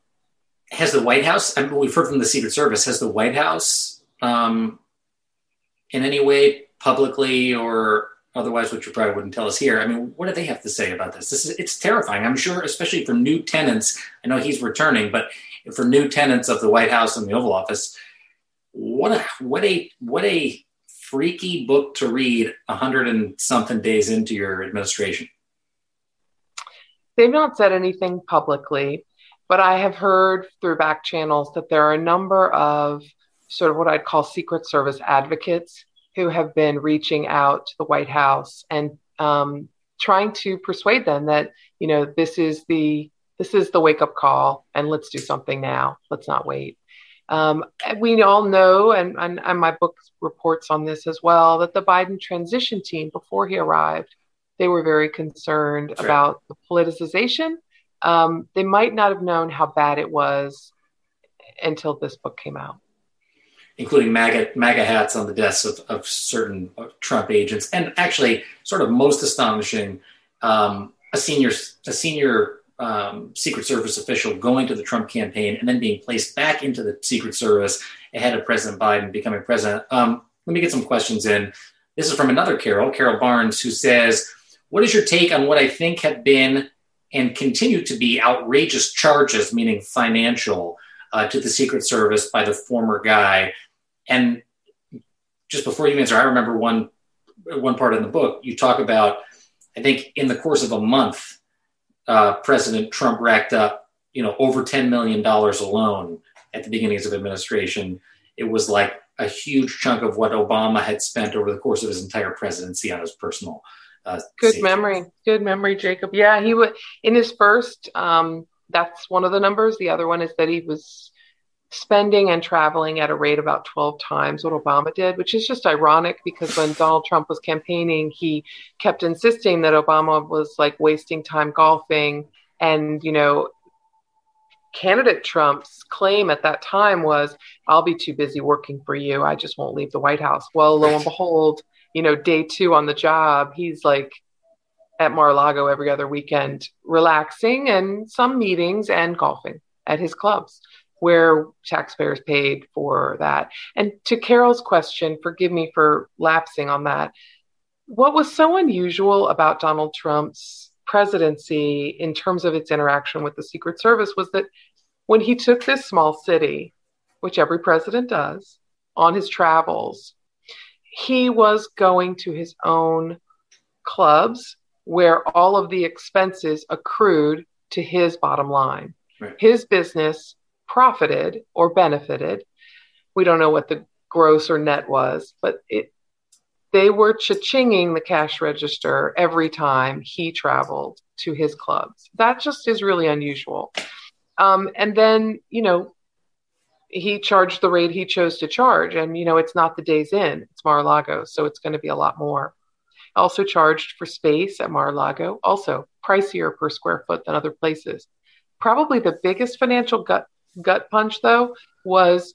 has the White House, I mean, we've heard from the Secret Service, has the White House um, in any way publicly or otherwise, which you probably wouldn't tell us here, I mean, what do they have to say about this? This is, it's terrifying. I'm sure, especially for new tenants. I know he's returning, but for new tenants of the White House and the Oval Office, what a, what a, what a freaky book to read a hundred and something days into your administration. They've not said anything publicly. But I have heard through back channels that there are a number of sort of what I'd call Secret Service advocates who have been reaching out to the White House and um, trying to persuade them that you know this is the this is the wake up call and let's do something now. Let's not wait. Um, we all know, and, and, and my book reports on this as well, that the Biden transition team, before he arrived, they were very concerned sure. about the politicization um, they might not have known how bad it was until this book came out. Including MAGA, MAGA hats on the desks of, of certain Trump agents, and actually, sort of most astonishing, um, a senior a senior um, Secret Service official going to the Trump campaign and then being placed back into the Secret Service ahead of President Biden becoming president. Um, let me get some questions in. This is from another Carol, Carol Barnes, who says, "What is your take on what I think have been and continue to be outrageous charges, meaning financial, uh, to the Secret Service by the former guy. And just before you answer, I remember one one part in the book you talk about. I think in the course of a month, uh, President Trump racked up, you know, over ten million dollars alone at the beginnings of administration. It was like a huge chunk of what Obama had spent over the course of his entire presidency on his personal uh, Good safety. memory. Good memory, Jacob. Yeah, he would in his first. Um, that's one of the numbers. The other one is that he was spending and traveling at a rate about 12 times what Obama did, which is just ironic because when Donald Trump was campaigning, he kept insisting that Obama was like wasting time golfing. And, you know, candidate Trump's claim at that time was, I'll be too busy working for you. I just won't leave the White House. Well, lo and behold, you know, day two on the job, he's like at Mar-a-Lago every other weekend, relaxing and some meetings and golfing at his clubs where taxpayers paid for that. And to Carol's question, forgive me for lapsing on that. What was so unusual about Donald Trump's presidency in terms of its interaction with the Secret Service was that when he took this small city, which every president does, on his travels, he was going to his own clubs where all of the expenses accrued to his bottom line. Right. His business profited or benefited. We don't know what the gross or net was, but it they were cha-chinging the cash register every time he traveled to his clubs. That just is really unusual. Um, and then, you know, he charged the rate he chose to charge. And, you know, it's not the Days Inn, it's Mar a Lago. So it's going to be a lot more. Also charged for space at Mar a Lago, also pricier per square foot than other places. Probably the biggest financial gut gut punch, though, was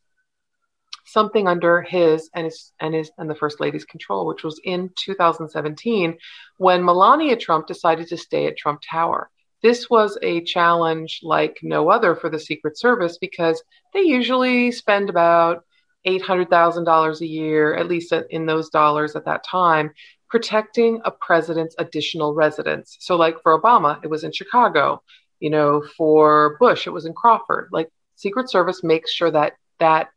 something under his and his and his and the first lady's control, which was in 2017 when Melania Trump decided to stay at Trump Tower. This was a challenge like no other for the Secret Service because they usually spend about $800,000 a year, at least in those dollars at that time, protecting a president's additional residence. So, like for Obama, it was in Chicago. You know, for Bush, it was in Crawford. Like Secret Service makes sure that that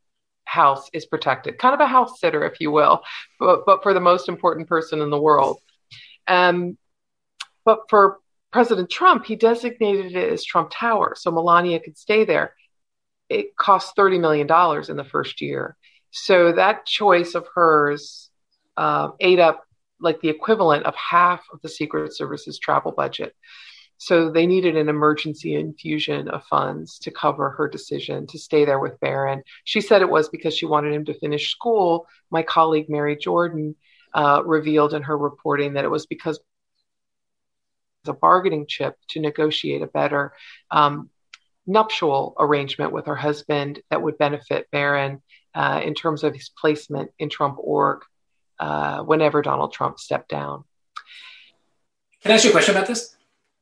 house is protected, kind of a house sitter, if you will, but, but for the most important person in the world. Um, but for President Trump, he designated it as Trump Tower so Melania could stay there. It cost $30 million in the first year. So that choice of hers uh, ate up like the equivalent of half of the Secret Service's travel budget. So they needed an emergency infusion of funds to cover her decision to stay there with Barron. She said it was because she wanted him to finish school. My colleague Mary Jordan uh, revealed in her reporting that it was because a bargaining chip to negotiate a better um, nuptial arrangement with her husband that would benefit Barron uh, in terms of his placement in Trump org uh, whenever Donald Trump stepped down. Can I ask you a question about this?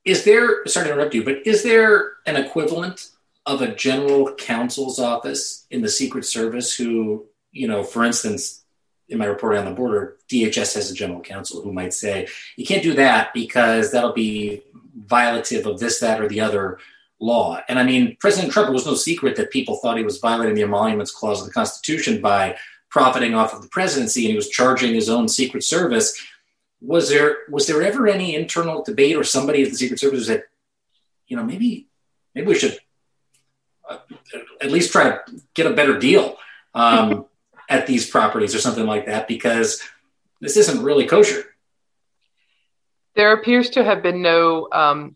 Is there, sorry to interrupt you, but is there an equivalent of a general counsel's office in the Secret Service who, you know, for instance, in my reporting on the border, DHS has a general counsel who might say, you can't do that because that'll be violative of this, that, or the other law. And I mean, President Trump, it was no secret that people thought he was violating the emoluments clause of the Constitution by profiting off of the presidency and he was charging his own Secret Service. Was there was there ever any internal debate or somebody at the Secret Service said, you know, maybe maybe we should uh, at least try to get a better deal? Um, at these properties or something like that because this isn't really kosher. There appears to have been no, um,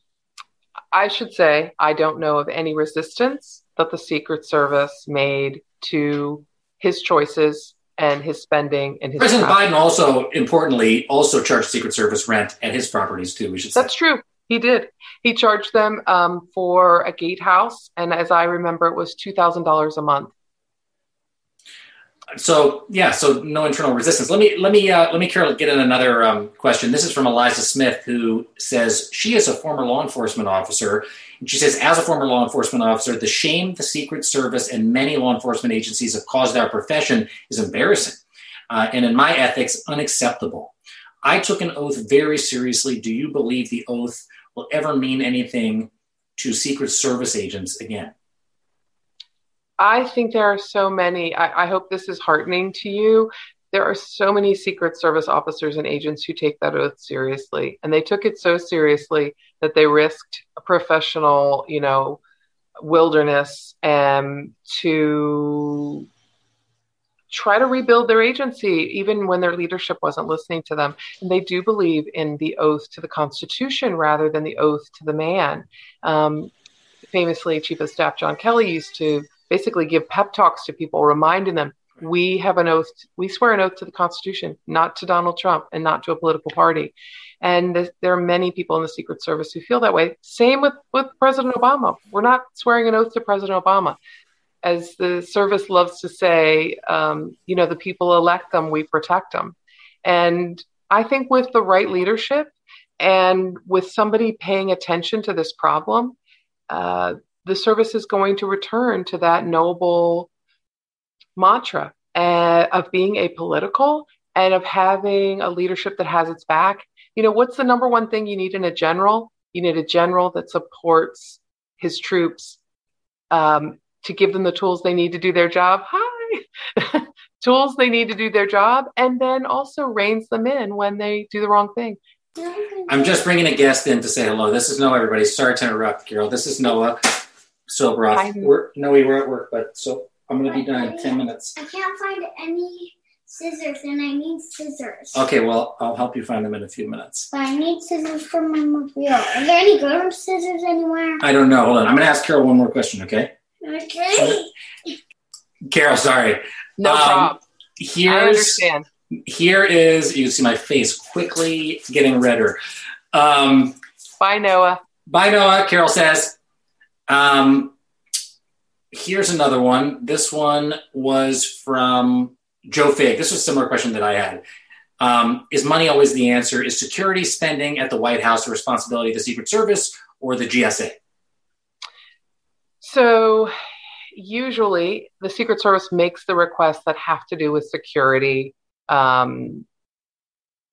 I should say, I don't know of any resistance that the Secret Service made to his choices and his spending and his. President Biden also, importantly, also charged Secret Service rent at his properties too. We should. Say. That's true. He did. He charged them um, for a gatehouse, and as I remember, it was two thousand dollars a month so yeah, so no internal resistance. Let me let me uh, let me Carol get in another um, question. This is from Eliza Smith, who says she is a former law enforcement officer, and she says, as a former law enforcement officer, the shame the Secret Service and many law enforcement agencies have caused our profession is embarrassing, uh, and in my ethics, unacceptable. I took an oath very seriously. Do you believe the oath will ever mean anything to Secret Service agents again? I think there are so many. I, I, hope this is heartening to you. There are so many Secret Service officers and agents who take that oath seriously, and they took it so seriously that they risked a professional, you know, wilderness and to try to rebuild their agency, even when their leadership wasn't listening to them. And they do believe in the oath to the Constitution rather than the oath to the man. Um, famously, Chief of Staff John Kelly used to basically give pep talks to people, reminding them we have an oath, we swear an oath to the Constitution, not to Donald Trump and not to a political party. And th- there are many people in the Secret Service who feel that way. Same with, with President Obama. We're not swearing an oath to President Obama. As the service loves to say, um, you know, the people elect them, we protect them. And I think with the right leadership and with somebody paying attention to this problem, uh, the service is going to return to that noble mantra uh, of being apolitical and of having a leadership that has its back. You know, what's the number one thing you need in a general? You need a general that supports his troops um, to give them the tools they need to do their job. Hi! tools they need to do their job, and then also reins them in when they do the wrong thing. I'm just bringing a guest in to say hello. This is Noah, everybody. Sorry to interrupt, Carol. This is Noah sober off. We're, no, we were at work, but so I'm going to be done in 10 minutes. I can't find any scissors and I need scissors. Okay, well, I'll help you find them in a few minutes. But I need scissors for my mobile. Are there any good scissors anywhere? I don't know. Hold on. I'm going to ask Carol one more question, okay? Okay. Carol, sorry. No Um, problem. I Here's understand. here is you see my face quickly getting redder. Um, Bye, Noah. Bye, Noah. Carol says. Um, here's another one. This one was from Joe Fig. This was a similar question that I had. Um, is money always the answer? Is security spending at the White House the responsibility of the Secret Service or the GSA? So usually the Secret Service makes the requests that have to do with security um,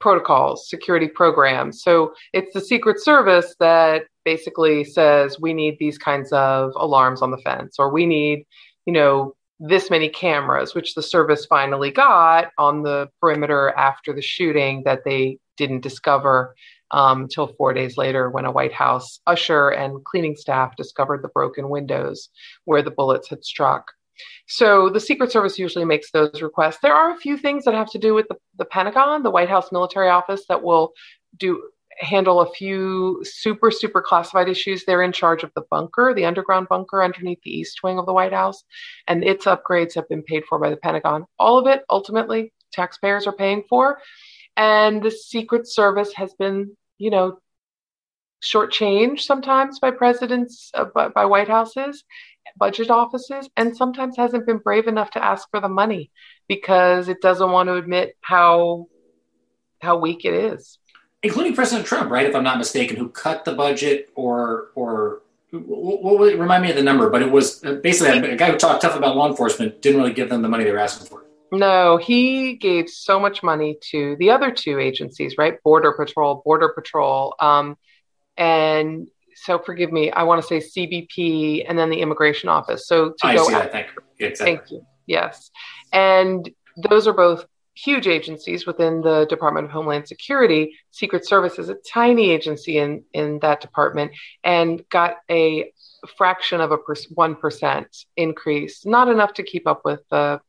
protocols, security programs. So it's the Secret Service that basically says we need these kinds of alarms on the fence, or we need, you know, this many cameras, which the service finally got on the perimeter after the shooting that they didn't discover um, until four days later when a White House usher and cleaning staff discovered the broken windows where the bullets had struck. So the Secret Service usually makes those requests. There are a few things that have to do with the, the Pentagon, the White House military office, that will do handle a few super super classified issues. They're in charge of the bunker, the underground bunker underneath the east wing of the White House, and its upgrades have been paid for by the Pentagon. All of it ultimately taxpayers are paying for, and the Secret Service has been, you know, shortchanged sometimes by presidents, uh, by, by White Houses, budget offices, and sometimes hasn't been brave enough to ask for the money because it doesn't want to admit how how weak it is. Including President Trump, right? If I'm not mistaken, who cut the budget or or what, what, remind me of the number? But it was uh, basically a guy who talked tough about law enforcement didn't really give them the money they were asking for. No, he gave so much money to the other two agencies, right? Border Patrol, Border Patrol, um, and so forgive me, I want to say CBP, and then the Immigration Office. So to I go see out- that. Thank you. Exactly. Thank you. Yes. And those are both huge agencies within the Department of Homeland Security. Secret Service is a tiny agency in, in that department and got a fraction of a per, 1% increase, not enough to keep up with the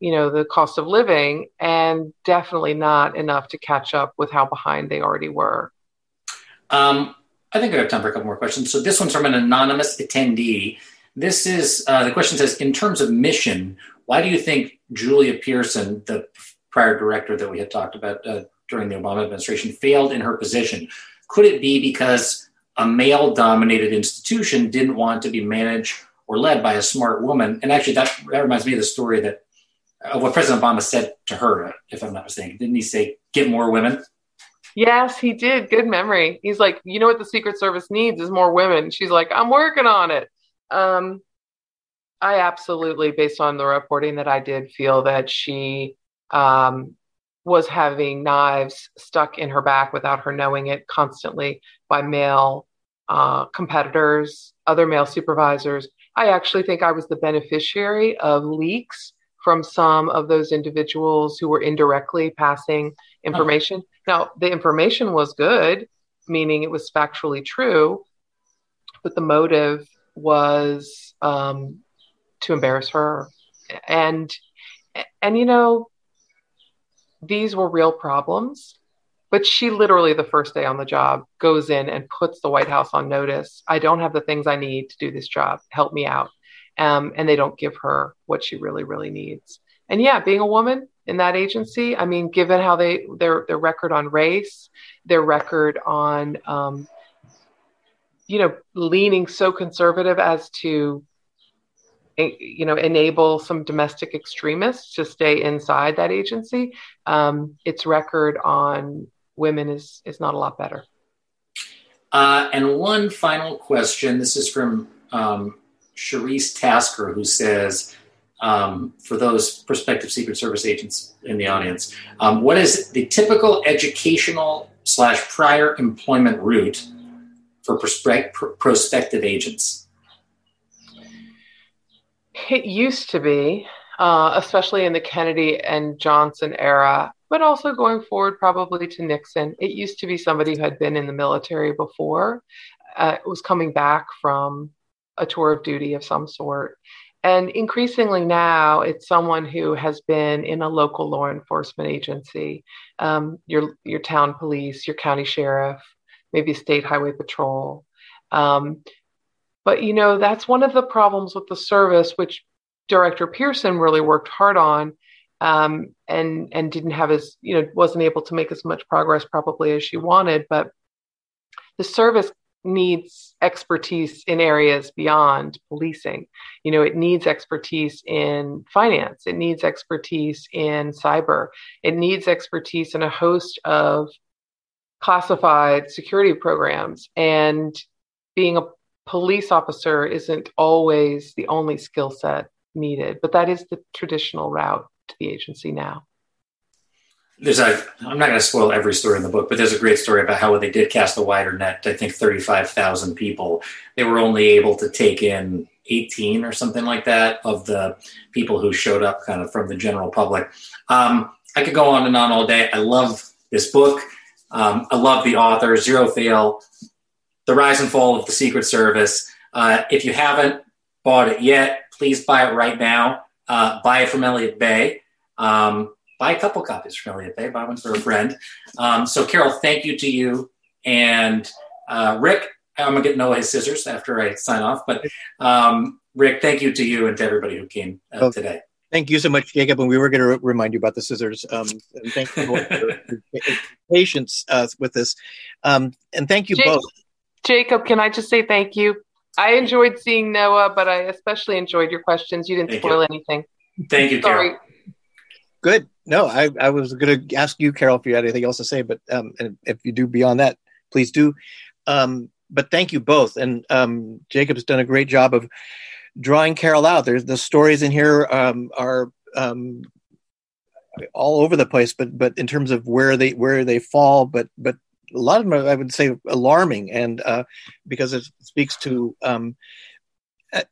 you know the cost of living and definitely not enough to catch up with how behind they already were. Um, I think I have time for a couple more questions. So this one's from an anonymous attendee. This is uh, the question says, in terms of mission, why do you think Julia Pierson, the prior director that we had talked about uh, during the Obama administration, failed in her position? Could it be because a male-dominated institution didn't want to be managed or led by a smart woman? And actually, that, that reminds me of the story that of what President Obama said to her, if I'm not mistaken. Didn't he say, "Get more women"? Yes, he did. Good memory. He's like, you know what the Secret Service needs is more women. She's like, I'm working on it. Um, I absolutely, based on the reporting that I did, feel that she um, was having knives stuck in her back without her knowing it constantly by male uh, competitors, other male supervisors. I actually think I was the beneficiary of leaks from some of those individuals who were indirectly passing information. Now, the information was good, meaning it was factually true, but the motive was um, to embarrass her. And and you know, these were real problems. But she literally, the first day on the job, goes in and puts the White House on notice. I don't have the things I need to do this job. Help me out. Um, and they don't give her what she really, really needs. And yeah, being a woman in that agency, I mean, given how they their their record on race, their record on um, you know leaning so conservative as to you know enable some domestic extremists to stay inside that agency, um, its record on women is is not a lot better. Uh, and one final question. This is from um, Charisse Tasker, who says, um, for those prospective Secret Service agents in the audience, um, what is the typical educational slash prior employment route for prospective agents? It used to be, uh, especially in the Kennedy and Johnson era, but also going forward probably to Nixon. It used to be somebody who had been in the military before, uh, was coming back from a tour of duty of some sort. And increasingly now, it's someone who has been in a local law enforcement agency, um, your your town police, your county sheriff, maybe state highway patrol. Um, but you know that's one of the problems with the service, which Director Pierson really worked hard on, um, and and didn't have as you know wasn't able to make as much progress probably as she wanted. But the service needs expertise in areas beyond policing. You know, it needs expertise in finance, it needs expertise in cyber, it needs expertise in a host of classified security programs. And being a police officer isn't always the only skill set needed, but that is the traditional route to the agency now. There's a i'm not going to spoil every story in the book but there's a great story about how they did cast a wider net i think 35000 people they were only able to take in 18 or something like that of the people who showed up kind of from the general public. Um, i could go on and on all day. I love this book. Um, i love the author zero fail the rise and fall of the secret service uh, if you haven't bought it yet please buy it right now uh, buy it from elliott bay um, buy a couple copies from Elliott Bay, buy one for a friend. Um, so, Carol, thank you to you. And uh, Rick, I'm going to get Noah his scissors after I sign off. But um, Rick, thank you to you and to everybody who came uh, oh, today. Thank you so much, Jacob. And we were going to re- remind you about the scissors. Um, and thank you for your patience uh, with this. Um, and thank you Jacob, both. Jacob, can I just say thank you? I enjoyed seeing Noah, but I especially enjoyed your questions. You didn't thank spoil you. anything. Thank you, Sorry. Carol. Good. No, I, I was going to ask you, Carol, if you had anything else to say, but um, and if you do beyond that, please do. Um, but thank you both. And um, Jacob's done a great job of drawing Carol out. There's the stories in here um, are um, all over the place, but but in terms of where they where they fall, but but a lot of them are, I would say alarming, and uh, because it speaks to um,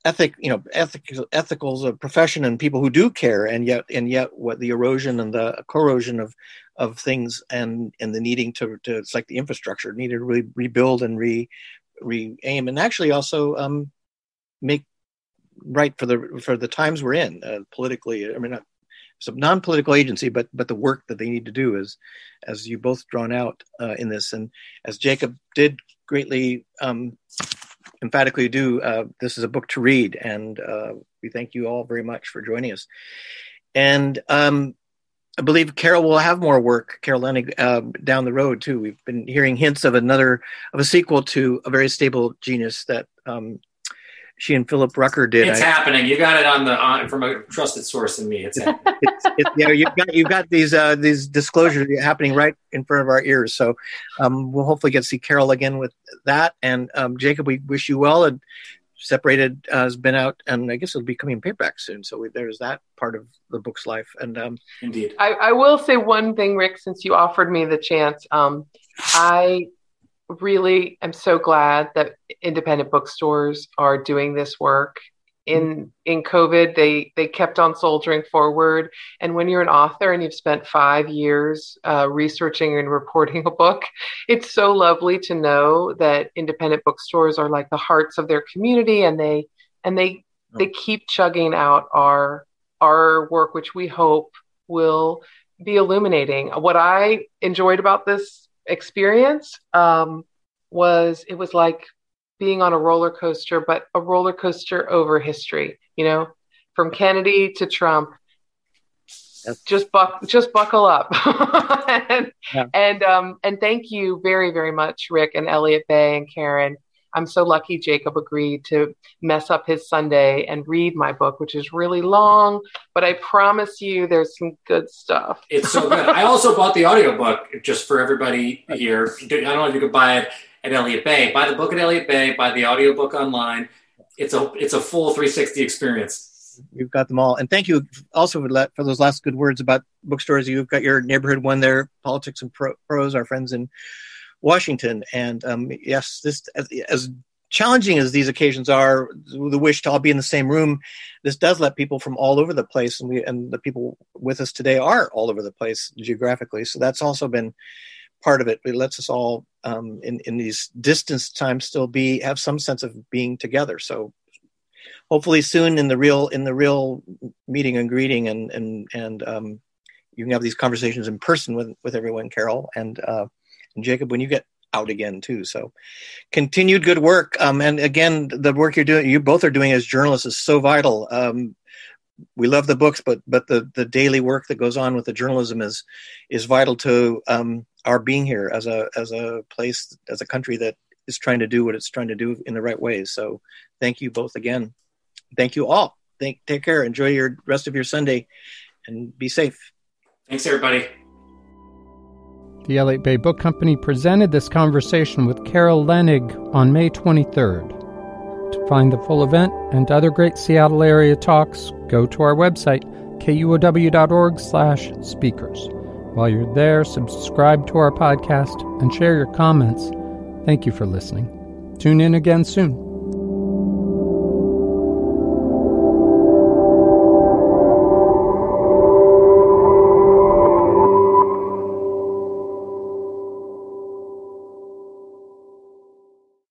ethic you know ethical ethicals of profession and people who do care and yet and yet what the erosion and the corrosion of of things and and the needing to to it's like the infrastructure needed to rebuild and re re aim and actually also um make right for the for the times we're in uh, politically i mean not a non-political agency but but the work that they need to do is as you both drawn out uh, in this and as jacob did greatly um emphatically do. Uh, this is a book to read, and uh, we thank you all very much for joining us. And um, I believe Carol will have more work, Carol Leonnig, uh, down the road too. We've been hearing hints of another of a sequel to a very stable genius that um, she and Philip Rucker did. It's I, happening. You got it on the on, from a trusted source in me. It's happening. it's, it's, yeah, you've got you've got these uh, these disclosures happening right in front of our ears. So um, we'll hopefully get to see Carol again with that. And um, Jacob, we wish you well. And separated uh, has been out, and I guess it'll be coming in paperback soon. So we, there's that part of the book's life. And um, indeed, I, I, will say one thing, Rick, since you offered me the chance. Um, I really am so glad that independent bookstores are doing this work. In in covid they they kept on soldiering forward. And when you're an author and you've spent five years uh, researching and reporting a book it's so lovely to know that independent bookstores are like the hearts of their community and they and they they keep chugging out our our work which we hope will be illuminating. What i enjoyed about this experience um, was it was like being on a roller coaster, but a roller coaster over history. You know, from Kennedy to Trump. Just buck, just buckle up, and yeah. and um and thank you very very much, Rick and Elliott Bay and Karen I'm so lucky Jacob agreed to mess up his Sunday and read my book, which is really long, but I promise you there's some good stuff. It's so good. I also bought the audiobook just for everybody here. I don't know if you could buy it at Elliott Bay. Buy the book at Elliott Bay, buy the audiobook online. It's a it's a full 360 experience. You've got them all. And thank you also for, for those last good words about bookstores. You've got your neighborhood one there, Politics and Pro- Prose, our friends in Washington. And um, yes, this as, as, challenging as these occasions are, the wish to all be in the same room, this does let people from all over the place, and we and the people with us today are all over the place geographically. So that's also been part of it. It lets us all um, in in these distance times still be have some sense of being together. So hopefully soon in the real in the real meeting and greeting and and and um, you can have these conversations in person with with everyone, Carol, and uh, and Jacob when you get out again too. So continued good work. Um, and again, the work you're doing, you both are doing as journalists is so vital. Um, we love the books, but but the the daily work that goes on with the journalism is is vital to um, our being here as a as a place as a country that is trying to do what it's trying to do in the right ways. So thank you both again. Thank you all. Thank, take care. Enjoy your rest of your Sunday, and be safe. Thanks, everybody. The Elliott Bay Book Company presented this conversation with Carol Leonnig on May 23rd. To find the full event and other great Seattle area talks, go to our website, kuow.org slash speakers. While you're there, subscribe to our podcast and share your comments. Thank you for listening. Tune in again soon.